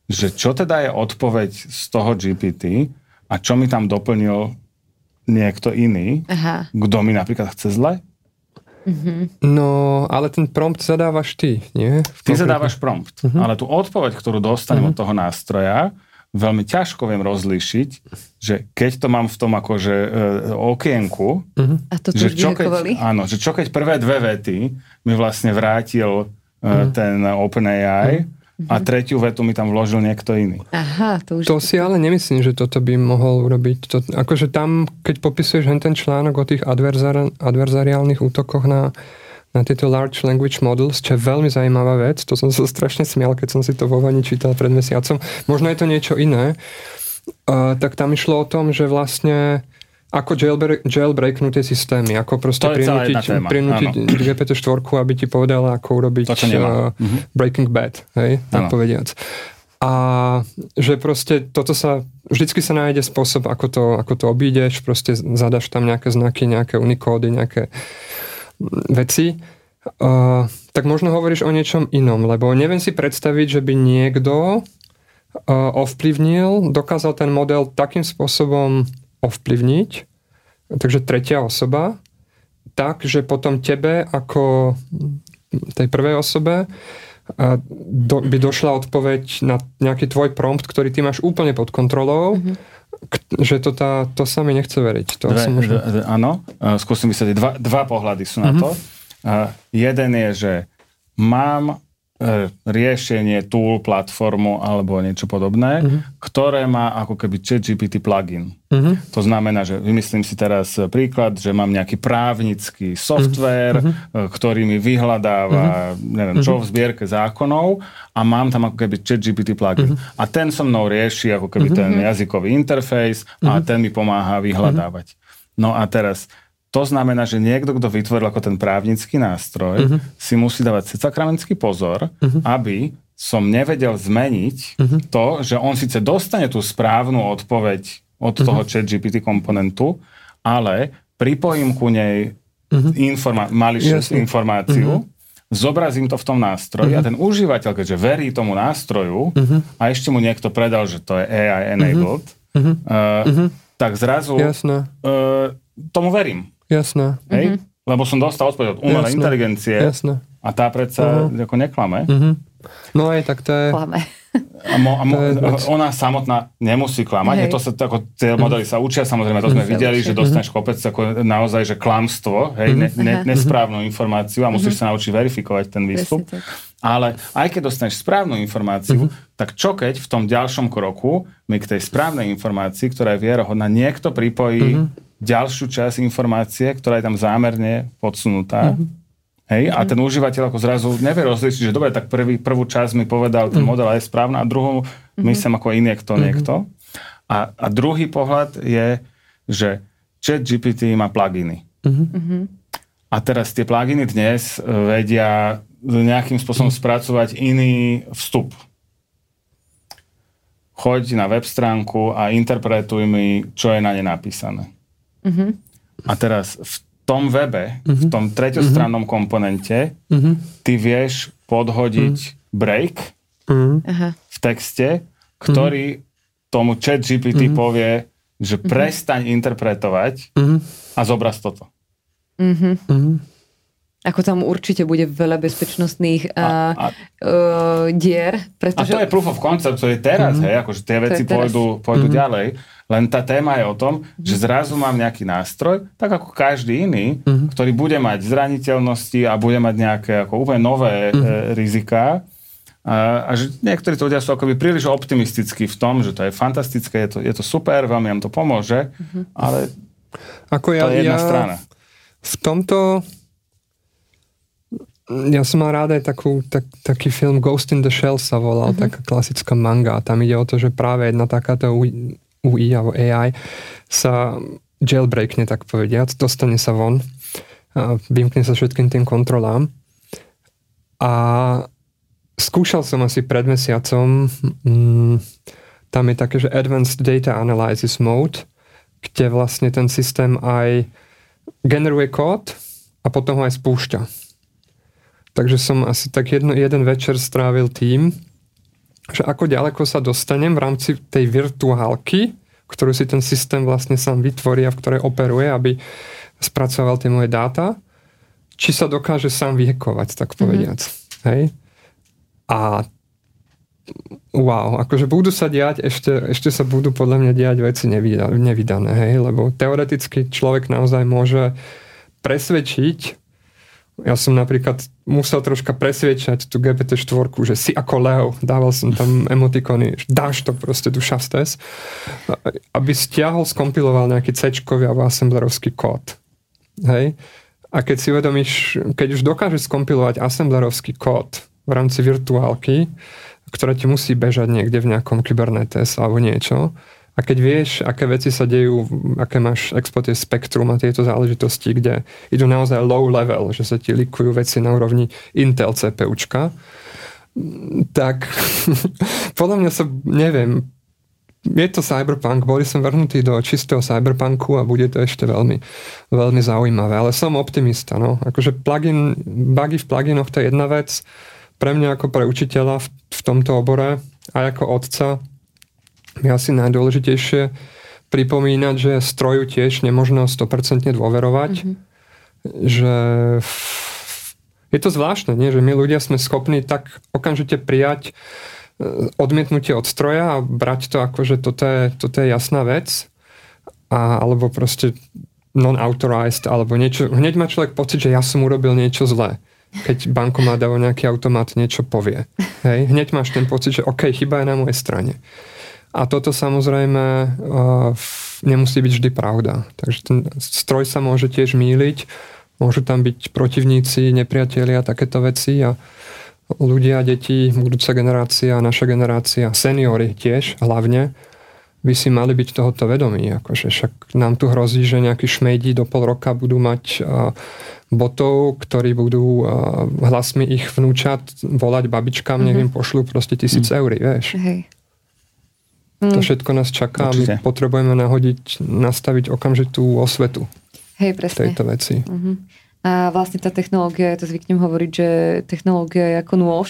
že čo teda je odpoveď z toho GPT a čo mi tam doplnil niekto iný, kto mi napríklad chce zle? Mm-hmm. No, ale ten prompt zadávaš ty, nie? Ty zadávaš prompt, mm-hmm. ale tú odpoveď, ktorú dostanem mm-hmm. od toho nástroja, veľmi ťažko viem rozlíšiť, že keď to mám v tom akože e, okienku, mm-hmm. a to že čo keď, áno, že čo keď prvé dve vety mi vlastne vrátil e, mm-hmm. ten OpenAI, mm-hmm a tretiu vetu mi tam vložil niekto iný. Aha, to už... To si ale nemyslím, že toto by mohol urobiť. To, akože tam, keď popisuješ ten článok o tých adverzar, adverzariálnych útokoch na, na tieto large language models, čo je veľmi zaujímavá vec, to som sa strašne smial, keď som si to vo vani čítal pred mesiacom. Možno je to niečo iné. Uh, tak tam išlo o tom, že vlastne ako jailbreak, systémy, ako proste prinútiť, prinútiť GPT-4, aby ti povedala, ako urobiť to, uh. Breaking Bad, hej, tak povediac. A že proste toto sa, vždycky sa nájde spôsob, ako to, ako to obídeš, proste zadaš tam nejaké znaky, nejaké unikódy, nejaké veci. Uh, tak možno hovoríš o niečom inom, lebo neviem si predstaviť, že by niekto uh, ovplyvnil, dokázal ten model takým spôsobom ovplyvniť, takže tretia osoba, tak, že potom tebe ako tej prvej osobe do, by došla odpoveď na nejaký tvoj prompt, ktorý ty máš úplne pod kontrolou, mm-hmm. k, že to, tá, to sa mi nechce veriť. To dve, možno... dve, áno, skúsim vysvetliť. Dva, dva pohľady sú mm-hmm. na to. Uh, jeden je, že mám riešenie, tool, platformu alebo niečo podobné, uh-huh. ktoré má ako keby ChatGPT plugin. Uh-huh. To znamená, že vymyslím si teraz príklad, že mám nejaký právnický software, uh-huh. ktorý mi vyhľadáva, uh-huh. neviem čo, v zbierke zákonov a mám tam ako keby ChatGPT plugin. Uh-huh. A ten so mnou rieši ako keby uh-huh. ten jazykový interfejs a uh-huh. ten mi pomáha vyhľadávať. Uh-huh. No a teraz to znamená, že niekto, kto vytvoril ako ten právnický nástroj, uh-huh. si musí dávať sakramenský pozor, uh-huh. aby som nevedel zmeniť uh-huh. to, že on síce dostane tú správnu odpoveď od uh-huh. toho chat GPT komponentu, ale pripojím ku nej uh-huh. informa- malicious informáciu, uh-huh. zobrazím to v tom nástroji uh-huh. a ten užívateľ, keďže verí tomu nástroju uh-huh. a ešte mu niekto predal, že to je AI enabled, uh-huh. Uh, uh-huh. tak zrazu uh, tomu verím. Jasné. Hej? Uh-huh. Lebo som dostal odpoveď od umelej inteligencie Jasné. a tá predsa uh-huh. ako neklame. Uh-huh. No aj tak to je... Klame. A mo, a mo, ona samotná nemusí klamať. Je to sa, ako, tie modely sa učia, samozrejme, to sme videli, že dostaneš kopec ako naozaj, že klamstvo, hej, ne, ne, nesprávnu informáciu a musíš sa naučiť verifikovať ten výstup. Ale aj keď dostaneš správnu informáciu, tak čo keď v tom ďalšom kroku mi k tej správnej informácii, ktorá je vierohodná, niekto pripojí ďalšiu časť informácie, ktorá je tam zámerne podsunutá. Mm-hmm. Hej, a ten užívateľ ako zrazu nevie rozlišiť, že dobre, tak prvý, prvú časť mi povedal, ten mm-hmm. model je správna a druhú mm-hmm. myslím ako injekto mm-hmm. niekto. A, a druhý pohľad je, že chat GPT má pluginy. Mm-hmm. A teraz tie pluginy dnes vedia nejakým spôsobom spracovať iný vstup. choď na web stránku a interpretuj mi, čo je na ne napísané. Mhm. A teraz v tom webe, v tom treťostrannom komponente, ty vieš podhodiť break Mm. Aha. v texte, ktorý tomu chat GPT povie, že prestaň interpretovať Mhm. a zobraz toto. Mhm. Ako tam určite bude veľa bezpečnostných a, A, a, uh, dier, a pretože... to je proof of concept, to je teraz, hej, akože tie veci pôjdu, pôjdu ďalej, len tá téma je o tom, že zrazu mám nejaký nástroj, tak ako každý iný, ktorý bude mať zraniteľnosti a bude mať nejaké ako úplne nové e, riziká. A, a že niektorí to ľudia sú akoby príliš optimistickí v tom, že to je fantastické, je to, je to super, vám nám to pomôže, ale Ako to ja, je jedna ja strana. v tomto ja som mal rád aj takú, tak, taký film Ghost in the Shell sa volal, uh-huh. taká klasická manga. Tam ide o to, že práve jedna takáto UI, alebo AI sa jailbreakne, tak povediac, dostane sa von, vymkne sa všetkým tým kontrolám. A skúšal som asi pred mesiacom, mm, tam je také, že Advanced Data Analysis Mode, kde vlastne ten systém aj generuje kód a potom ho aj spúšťa. Takže som asi tak jedno, jeden večer strávil tým, že ako ďaleko sa dostanem v rámci tej virtuálky, ktorú si ten systém vlastne sám vytvorí a v ktorej operuje, aby spracoval tie moje dáta, či sa dokáže sám vyhekovať, tak povediac. Mm-hmm. Hej? A wow, akože budú sa diať, ešte, ešte sa budú podľa mňa diať veci nevydané, hej? lebo teoreticky človek naozaj môže presvedčiť ja som napríklad musel troška presviečať tú GPT-4, že si ako Leo, dával som tam emotikony, dáš to proste do šastes, aby stiahol, skompiloval nejaký c alebo assemblerovský kód. Hej? A keď si uvedomíš, keď už dokážeš skompilovať assemblerovský kód v rámci virtuálky, ktorá ti musí bežať niekde v nejakom Kubernetes alebo niečo, a keď vieš, aké veci sa dejú, aké máš expotie spektrum a tieto záležitosti, kde idú naozaj low level, že sa ti likujú veci na úrovni Intel CPUčka, tak podľa mňa sa, neviem, je to cyberpunk, boli som vrhnutý do čistého cyberpunku a bude to ešte veľmi, veľmi zaujímavé, ale som optimista, no. Akože plugin, bugy v pluginoch to je jedna vec, pre mňa ako pre učiteľa v, v tomto obore a ako otca asi najdôležitejšie pripomínať, že stroju tiež nemožno 100% dôverovať. Mm-hmm. Že je to zvláštne, nie? že my ľudia sme schopní tak okamžite prijať e, odmietnutie od stroja a brať to ako, že toto je, toto je jasná vec a, alebo proste non-authorized alebo niečo. Hneď má človek pocit, že ja som urobil niečo zlé keď bankomat alebo nejaký automat niečo povie. Hej? Hneď máš ten pocit, že OK, chyba je na mojej strane. A toto samozrejme uh, nemusí byť vždy pravda. Takže ten stroj sa môže tiež míliť, môžu tam byť protivníci, nepriatelia, takéto veci a ľudia, deti, budúca generácia, naša generácia, seniory tiež hlavne, by si mali byť tohoto vedomí. Akože však nám tu hrozí, že nejakí šmejdi do pol roka budú mať uh, botov, ktorí budú uh, hlasmi ich vnúčat volať babičkám, mm-hmm. neviem, pošlu proste tisíc mm. eur, vieš. Hej. To všetko nás čaká a my potrebujeme nahodiť, nastaviť okamžitú osvetu Hej, presne. tejto veci. Uh-huh. A vlastne tá technológia, ja to zvyknem hovoriť, že technológia je ako nôž,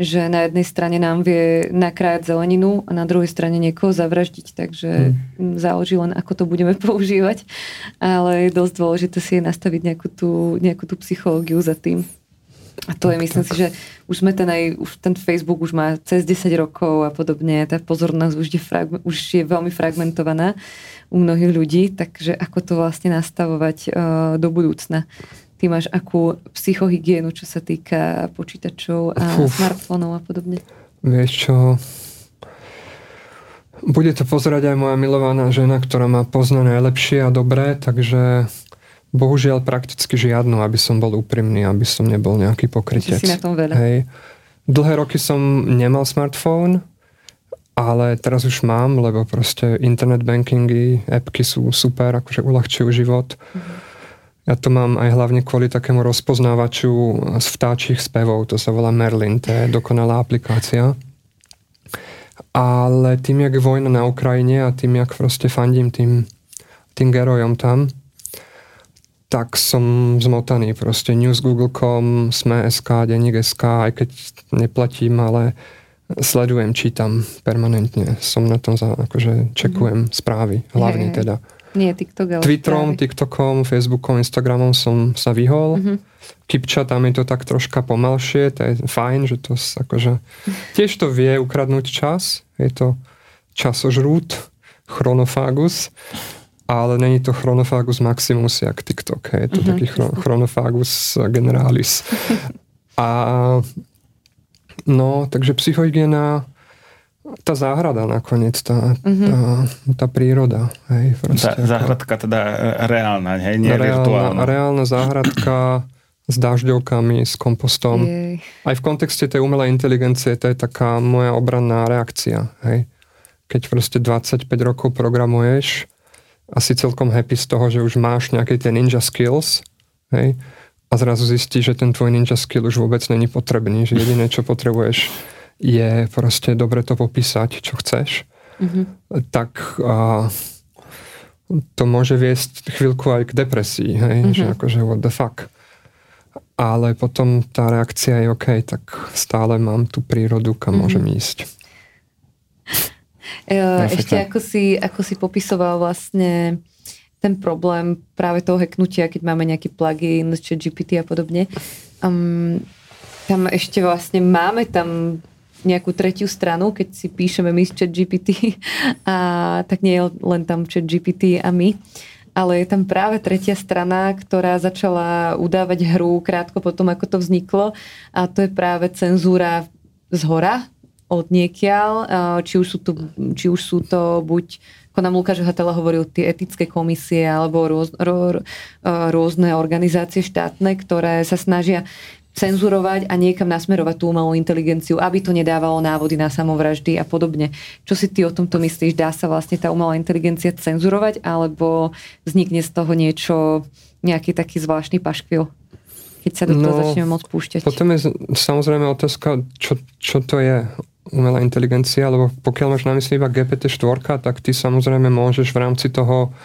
že na jednej strane nám vie nakrájať zeleninu a na druhej strane niekoho zavraždiť, takže hmm. záleží len, ako to budeme používať, ale je dosť dôležité si je nastaviť nejakú tú, nejakú tú psychológiu za tým. A to je, myslím tak. si, že už sme ten aj, už ten Facebook už má cez 10 rokov a podobne, tá pozornosť už je, fragme, už je veľmi fragmentovaná u mnohých ľudí, takže ako to vlastne nastavovať uh, do budúcna. Ty máš akú psychohygienu, čo sa týka počítačov a Uf. smartfónov a podobne? Vieš čo, bude to pozerať aj moja milovaná žena, ktorá ma pozná najlepšie a dobré, takže Bohužiaľ prakticky žiadnu, aby som bol úprimný, aby som nebol nejaký pokrytec. si na tom veľa. Hej. Dlhé roky som nemal smartfón, ale teraz už mám, lebo proste internet bankingy, appky sú super, akože uľahčujú život. Mm-hmm. Ja to mám aj hlavne kvôli takému rozpoznávaču z vtáčich spevov, to sa volá Merlin, to je dokonalá aplikácia. ale tým, jak je vojna na Ukrajine a tým, jak proste fandím tým, tým gerojom tam, tak som zmotaný. Proste news Google.com, Sme.sk, Denník.sk, aj keď neplatím, ale sledujem, čítam permanentne. Som na tom, za, akože čekujem mm-hmm. správy, hlavne hey, teda. Nie TikTok, ale Twitterom, správy. TikTokom, Facebookom, Instagramom som sa vyhol. Mm-hmm. Kipča, tam je to tak troška pomalšie, to je fajn, že to akože... Tiež to vie ukradnúť čas, je to časožrút, chronofágus ale není to Chronophagus maximus, jak TikTok. Je to uh-huh, taký chron- Chronophagus generalis. A no, takže psychohygiena, tá záhrada nakoniec, tá, uh-huh. tá, tá príroda. Hej, tá ako, záhradka teda reálna, hej, nie reálna, virtuálna. Reálna záhradka s dažďovkami, s kompostom. Jej. Aj v kontexte tej umelej inteligencie to je taká moja obranná reakcia. Hej. Keď proste 25 rokov programuješ, asi celkom happy z toho, že už máš nejaké tie ninja skills, hej, a zrazu zistíš, že ten tvoj ninja skill už vôbec není potrebný, že jediné, čo potrebuješ, je proste dobre to popísať, čo chceš, mm-hmm. tak a, to môže viesť chvíľku aj k depresii, hej, mm-hmm. že akože what the fuck. Ale potom tá reakcia je OK, tak stále mám tú prírodu, kam mm-hmm. môžem ísť. No, ešte ako si, ako si popisoval vlastne ten problém práve toho hacknutia, keď máme nejaký plugin, chat GPT a podobne. Um, tam ešte vlastne máme tam nejakú tretiu stranu, keď si píšeme my z chat GPT a tak nie je len tam chat GPT a my, ale je tam práve tretia strana, ktorá začala udávať hru krátko potom, ako to vzniklo a to je práve cenzúra z hora, od niekiaľ, či už sú to, či už sú to buď ako nám Lukáš Hatela hovoril, tie etické komisie alebo rôz, rô, rôzne organizácie štátne, ktoré sa snažia cenzurovať a niekam nasmerovať tú umelú inteligenciu, aby to nedávalo návody na samovraždy a podobne. Čo si ty o tomto myslíš? Dá sa vlastne tá umelá inteligencia cenzurovať alebo vznikne z toho niečo, nejaký taký zvláštny paškvil? keď sa do toho no, začneme môcť púšťať. Potom je samozrejme otázka, čo, čo to je umelá inteligencia, lebo pokiaľ máš na mysli iba GPT-4, tak ty samozrejme môžeš v rámci toho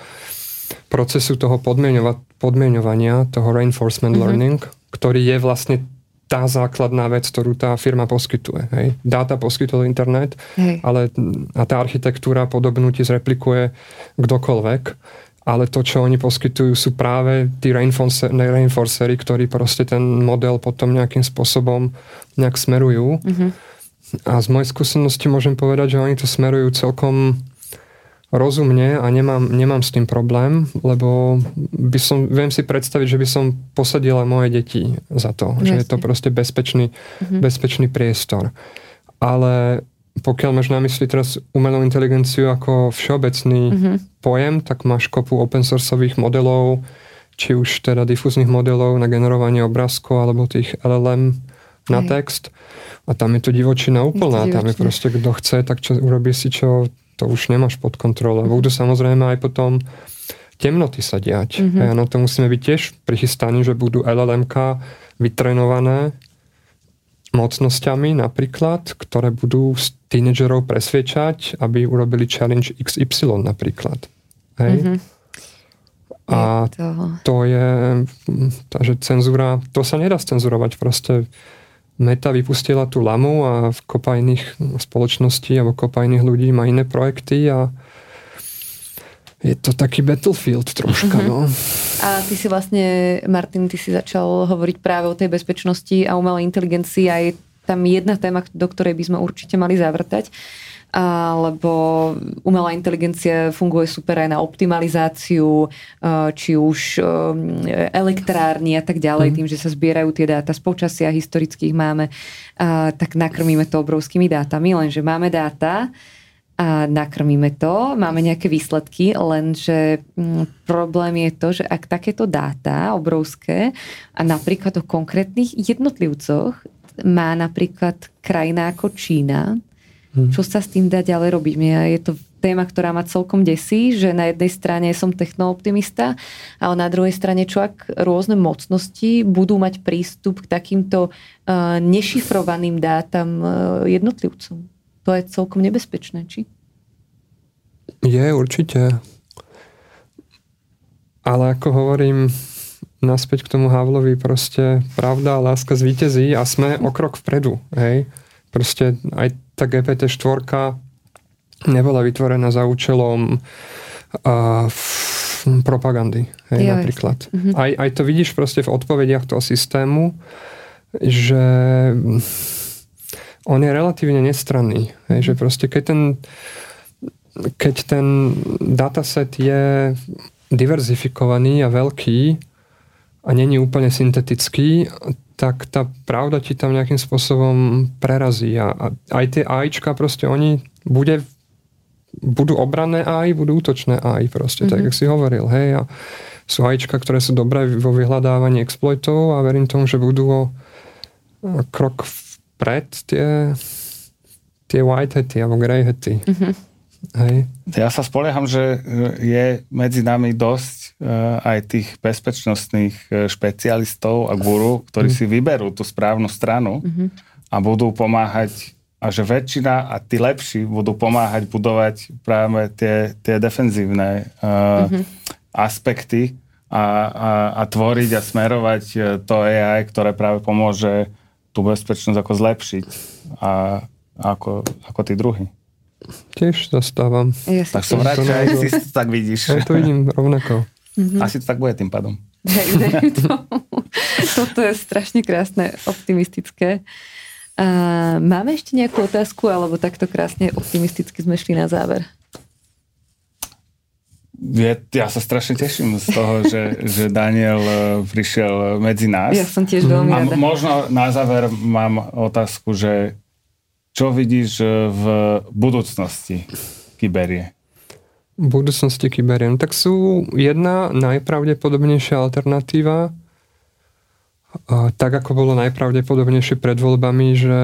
procesu toho podmienovania, toho reinforcement mm-hmm. learning, ktorý je vlastne tá základná vec, ktorú tá firma poskytuje. Hej. Dáta poskytuje internet, Hej. ale a tá architektúra podobnú ti zreplikuje kdokoľvek, ale to, čo oni poskytujú, sú práve tí reinforcery, ktorí proste ten model potom nejakým spôsobom nejak smerujú. Mm-hmm. A z mojej skúsenosti môžem povedať, že oni to smerujú celkom rozumne a nemám, nemám s tým problém, lebo by som, viem si predstaviť, že by som posadila moje deti za to, Jasne. že je to proste bezpečný, mm-hmm. bezpečný priestor. Ale pokiaľ máš na mysli teraz umelú inteligenciu ako všeobecný mm-hmm. pojem, tak máš kopu open sourceových modelov, či už teda difúznych modelov na generovanie obrázkov alebo tých LLM na Hej. text. A tam je to divočina úplná. Je to tam je proste, kto chce, tak čo urobí si čo, to už nemáš pod kontrolou. Budú samozrejme aj potom temnoty sa diať. Mm-hmm. A na to musíme byť tiež prichystaní, že budú LLMK vytrenované mocnosťami napríklad, ktoré budú tínedžerov presviečať, aby urobili challenge XY napríklad. Hej? Mm-hmm. A to... to je, takže cenzúra, to sa nedá cenzurovať proste Meta vypustila tú lamu a v kopa iných spoločností alebo kopa iných ľudí má iné projekty a je to taký battlefield troška, mm-hmm. no. A ty si vlastne, Martin, ty si začal hovoriť práve o tej bezpečnosti a umelej inteligencii a je tam jedna téma, do ktorej by sme určite mali zavrtať lebo umelá inteligencia funguje super aj na optimalizáciu, či už elektrárny a tak ďalej, mm. tým, že sa zbierajú tie dáta z počasia historických máme, tak nakrmíme to obrovskými dátami, lenže máme dáta, a nakrmíme to, máme nejaké výsledky, lenže mm, problém je to, že ak takéto dáta obrovské a napríklad o konkrétnych jednotlivcoch má napríklad krajina ako Čína, Hmm. Čo sa s tým dá ďalej robiť? Mňa je to téma, ktorá ma celkom desí, že na jednej strane som technooptimista, ale na druhej strane čo ak rôzne mocnosti budú mať prístup k takýmto uh, nešifrovaným dátam uh, jednotlivcom? to je celkom nebezpečné, či? Je, určite. Ale ako hovorím, naspäť k tomu Havlovi, proste pravda a láska zvíťazí a sme o krok vpredu. Hej? Proste aj tá GPT-4 nebola vytvorená za účelom uh, propagandy, hej, jo, napríklad. Mm-hmm. Aj, aj to vidíš proste v odpovediach toho systému, že on je relatívne nestranný. Hej, že proste keď ten, keď ten dataset je diverzifikovaný a veľký a není úplne syntetický, tak tá pravda ti tam nejakým spôsobom prerazí. A, a aj tie AIčka proste oni bude budú obranné AI, budú útočné AI proste, mm-hmm. tak mhm. jak si hovoril, hej, a sú AIčka, ktoré sú dobré vo vyhľadávaní exploitov a verím tomu, že budú o, krok vpred tie, tie white hety alebo grey hety. Mm-hmm. Hej. Ja sa spolieham, že je medzi nami dosť aj tých bezpečnostných e, špecialistov a guru, ktorí mm. si vyberú tú správnu stranu mm-hmm. a budú pomáhať a že väčšina a tí lepší budú pomáhať budovať práve tie, tie defenzívne uh, mm-hmm. aspekty a, a, a tvoriť a smerovať to AI, ktoré práve pomôže tú bezpečnosť ako zlepšiť a ako, ako tí druhí. Tiež zastávam. Ja tak som rád, že aj si to tak vidíš. Ja to vidím rovnako. Mm-hmm. Asi to tak bude tým pádom. Toto je strašne krásne, optimistické. A máme ešte nejakú otázku, alebo takto krásne optimisticky sme šli na záver? Ja, ja sa strašne teším z toho, že, že Daniel e, prišiel medzi nás. Ja som tiež veľmi rada. A možno na záver mám otázku, že čo vidíš e, v budúcnosti kyberie? Budúcnosti kyberie? No, tak sú jedna najpravdepodobnejšia alternatíva, tak ako bolo najpravdepodobnejšie pred voľbami, že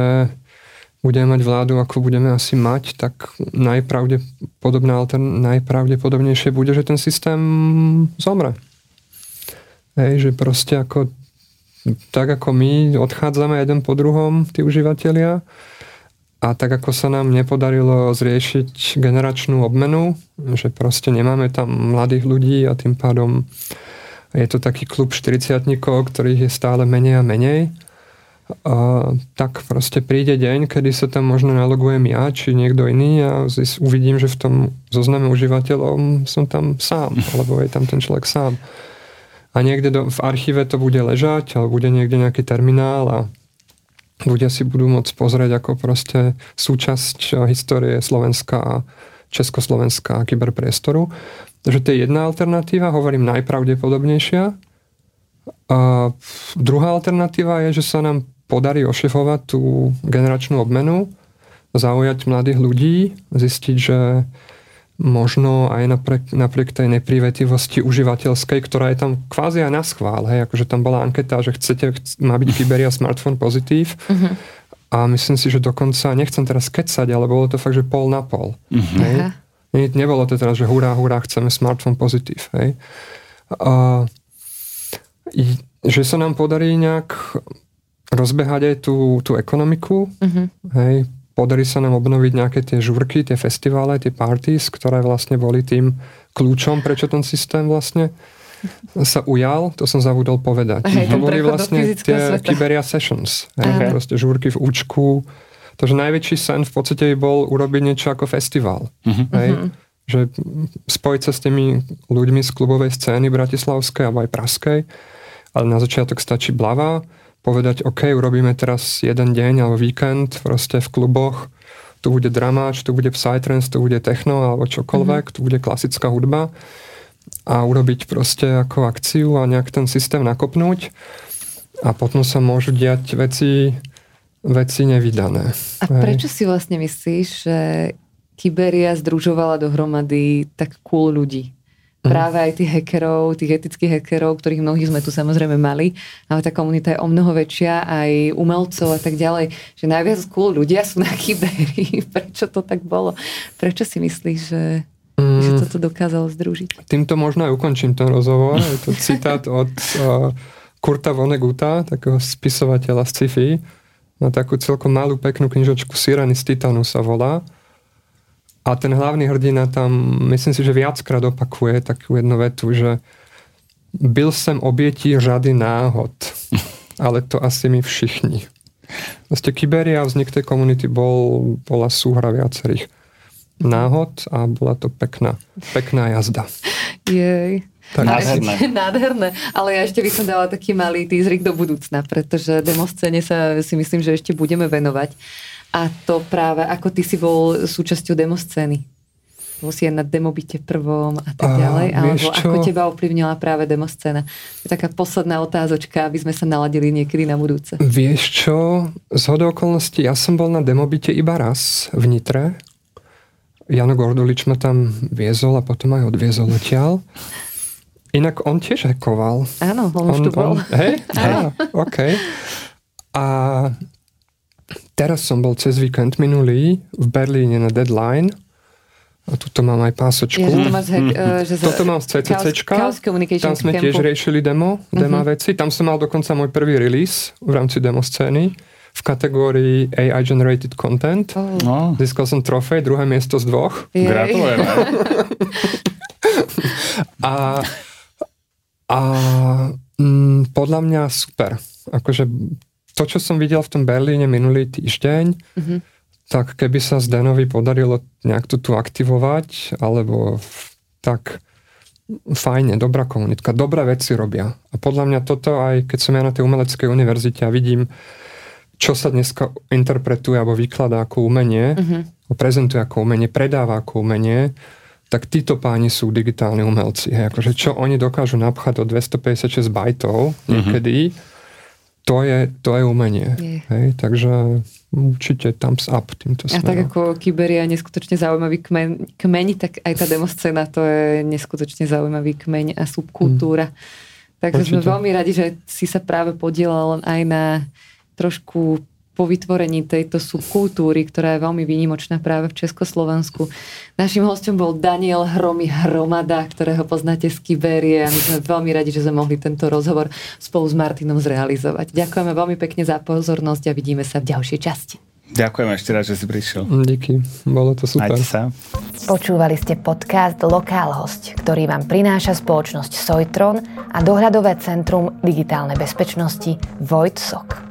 budeme mať vládu, ako budeme asi mať, tak najpravdepodobná, najpravdepodobnejšie bude, že ten systém zomre. Hej, že proste ako tak ako my odchádzame jeden po druhom, tí užívateľia, a tak ako sa nám nepodarilo zriešiť generačnú obmenu, že proste nemáme tam mladých ľudí a tým pádom je to taký klub 40 ktorých je stále menej a menej. A tak proste príde deň, kedy sa tam možno nalogujem ja, či niekto iný a uvidím, že v tom zozname užívateľov som tam sám, alebo je tam ten človek sám. A niekde do, v archíve to bude ležať, alebo bude niekde nejaký terminál a ľudia si budú môcť pozrieť ako proste súčasť histórie Slovenska a Československa a kyberpriestoru. Takže to je jedna alternatíva, hovorím najpravdepodobnejšia. A druhá alternatíva je, že sa nám podarí ošefovať tú generačnú obmenu, zaujať mladých ľudí, zistiť, že možno aj napriek, napriek tej neprivetivosti užívateľskej, ktorá je tam kvázi aj na schvál, hej, akože tam bola anketa, že chcete, má byť Kyberia smartphone pozitív uh-huh. a myslím si, že dokonca, nechcem teraz kecať, ale bolo to fakt, že pol na pol. Uh-huh. Hej. Ne, nebolo to teraz, že hurá, hurá, chceme smartphone pozitív. Hej. A, že sa nám podarí nejak rozbehať aj tú, tú ekonomiku, uh-huh. hej, podarí sa nám obnoviť nejaké tie žurky, tie festivále, tie parties, ktoré vlastne boli tým kľúčom, prečo ten systém vlastne sa ujal, to som zabudol povedať. Hej, to boli vlastne tie Kyberia Sessions. Hej, proste žúrky v účku, Takže najväčší sen v podstate by bol urobiť niečo ako festival. Uh-huh. Hej? Uh-huh. Že spojiť sa s tými ľuďmi z klubovej scény bratislavskej alebo aj praskej, ale na začiatok stačí blava, povedať, OK, urobíme teraz jeden deň alebo víkend proste v kluboch, tu bude dramáč, tu bude psytrance, tu bude techno alebo čokoľvek, uh-huh. tu bude klasická hudba a urobiť proste ako akciu a nejak ten systém nakopnúť a potom sa môžu diať veci veci nevydané. A hej. prečo si vlastne myslíš, že Kyberia združovala dohromady tak cool ľudí? Mhm. Práve aj tých hackerov, tých etických hackerov, ktorých mnohých sme tu samozrejme mali, ale tá komunita je o mnoho väčšia, aj umelcov a tak ďalej, že najviac cool ľudia sú na Kyberii. Prečo to tak bolo? Prečo si myslíš, že, mm. že toto dokázalo združiť? Týmto možno aj ukončím ten rozhovor. Je to citát od uh, Kurta Voneguta, takého spisovateľa z sci-fi, Má takú celkom malú, peknú knižočku Sireny z Titanu sa volá. A ten hlavný hrdina tam, myslím si, že viackrát opakuje takú jednu vetu, že byl sem obětí řady náhod, ale to asi my všichni. Vlastne Kyberia vznik tej komunity bol, bola súhra viacerých náhod a bola to pekná, pekná jazda. Jej. Tak. Nádherné. Nádherné. Ale ja ešte by som dala taký malý teaserik do budúcna, pretože demoscéne sa si myslím, že ešte budeme venovať. A to práve, ako ty si bol súčasťou demoscény. Bol si aj na demobite prvom a tak ďalej. A, alebo čo? ako teba ovplyvnila práve demoscéna? To je taká posledná otázočka, aby sme sa naladili niekedy na budúce. Vieš čo? Z okolností, ja som bol na demobite iba raz v Nitre. Jano Gordulič ma tam viezol a potom aj odviezol odtiaľ. Inak on tiež hekoval. Áno, on, on už tu bol. On, hej? Á, OK. A teraz som bol cez víkend minulý v Berlíne na Deadline. A tuto mám aj pásočku. Ja, že to máš, uh, že Toto mám z CCCčka. Tam sme tiež riešili demo, demo uh-huh. veci. Tam som mal dokonca môj prvý release v rámci demo scény v kategórii AI Generated Content. Oh. No. Získal som trofej, druhé miesto z dvoch. Gratulujem. a a mm, podľa mňa super. Akože to, čo som videl v tom Berlíne minulý týždeň, mm-hmm. tak keby sa Zdenovi podarilo nejak to tu aktivovať, alebo tak fajne, dobrá komunitka, dobré veci robia. A podľa mňa toto aj, keď som ja na tej umeleckej univerzite a vidím, čo sa dneska interpretuje alebo vykladá ako umenie, mm-hmm. prezentuje ako umenie, predáva ako umenie, tak títo páni sú digitálni umelci. Hej. Akože čo oni dokážu napchať do 256 bajtov niekedy, mm-hmm. To, je, to je umenie. Je. Hej. Takže určite thumbs up týmto smerom. A tak ako Kyberia je neskutočne zaujímavý kmeň, kmeň, tak aj tá demoscéna to je neskutočne zaujímavý kmeň a subkultúra. Mm. Takže určite. sme veľmi radi, že si sa práve podielal aj na trošku po vytvorení tejto subkultúry, ktorá je veľmi výnimočná práve v Československu. Našim hostom bol Daniel Hromy Hromada, ktorého poznáte z Kiberie a my sme veľmi radi, že sme mohli tento rozhovor spolu s Martinom zrealizovať. Ďakujeme veľmi pekne za pozornosť a vidíme sa v ďalšej časti. Ďakujem ešte raz, že si prišiel. Díky, bolo to super. Majte sa. Počúvali ste podcast Lokál host, ktorý vám prináša spoločnosť Sojtron a dohľadové centrum digitálnej bezpečnosti Vojtsok.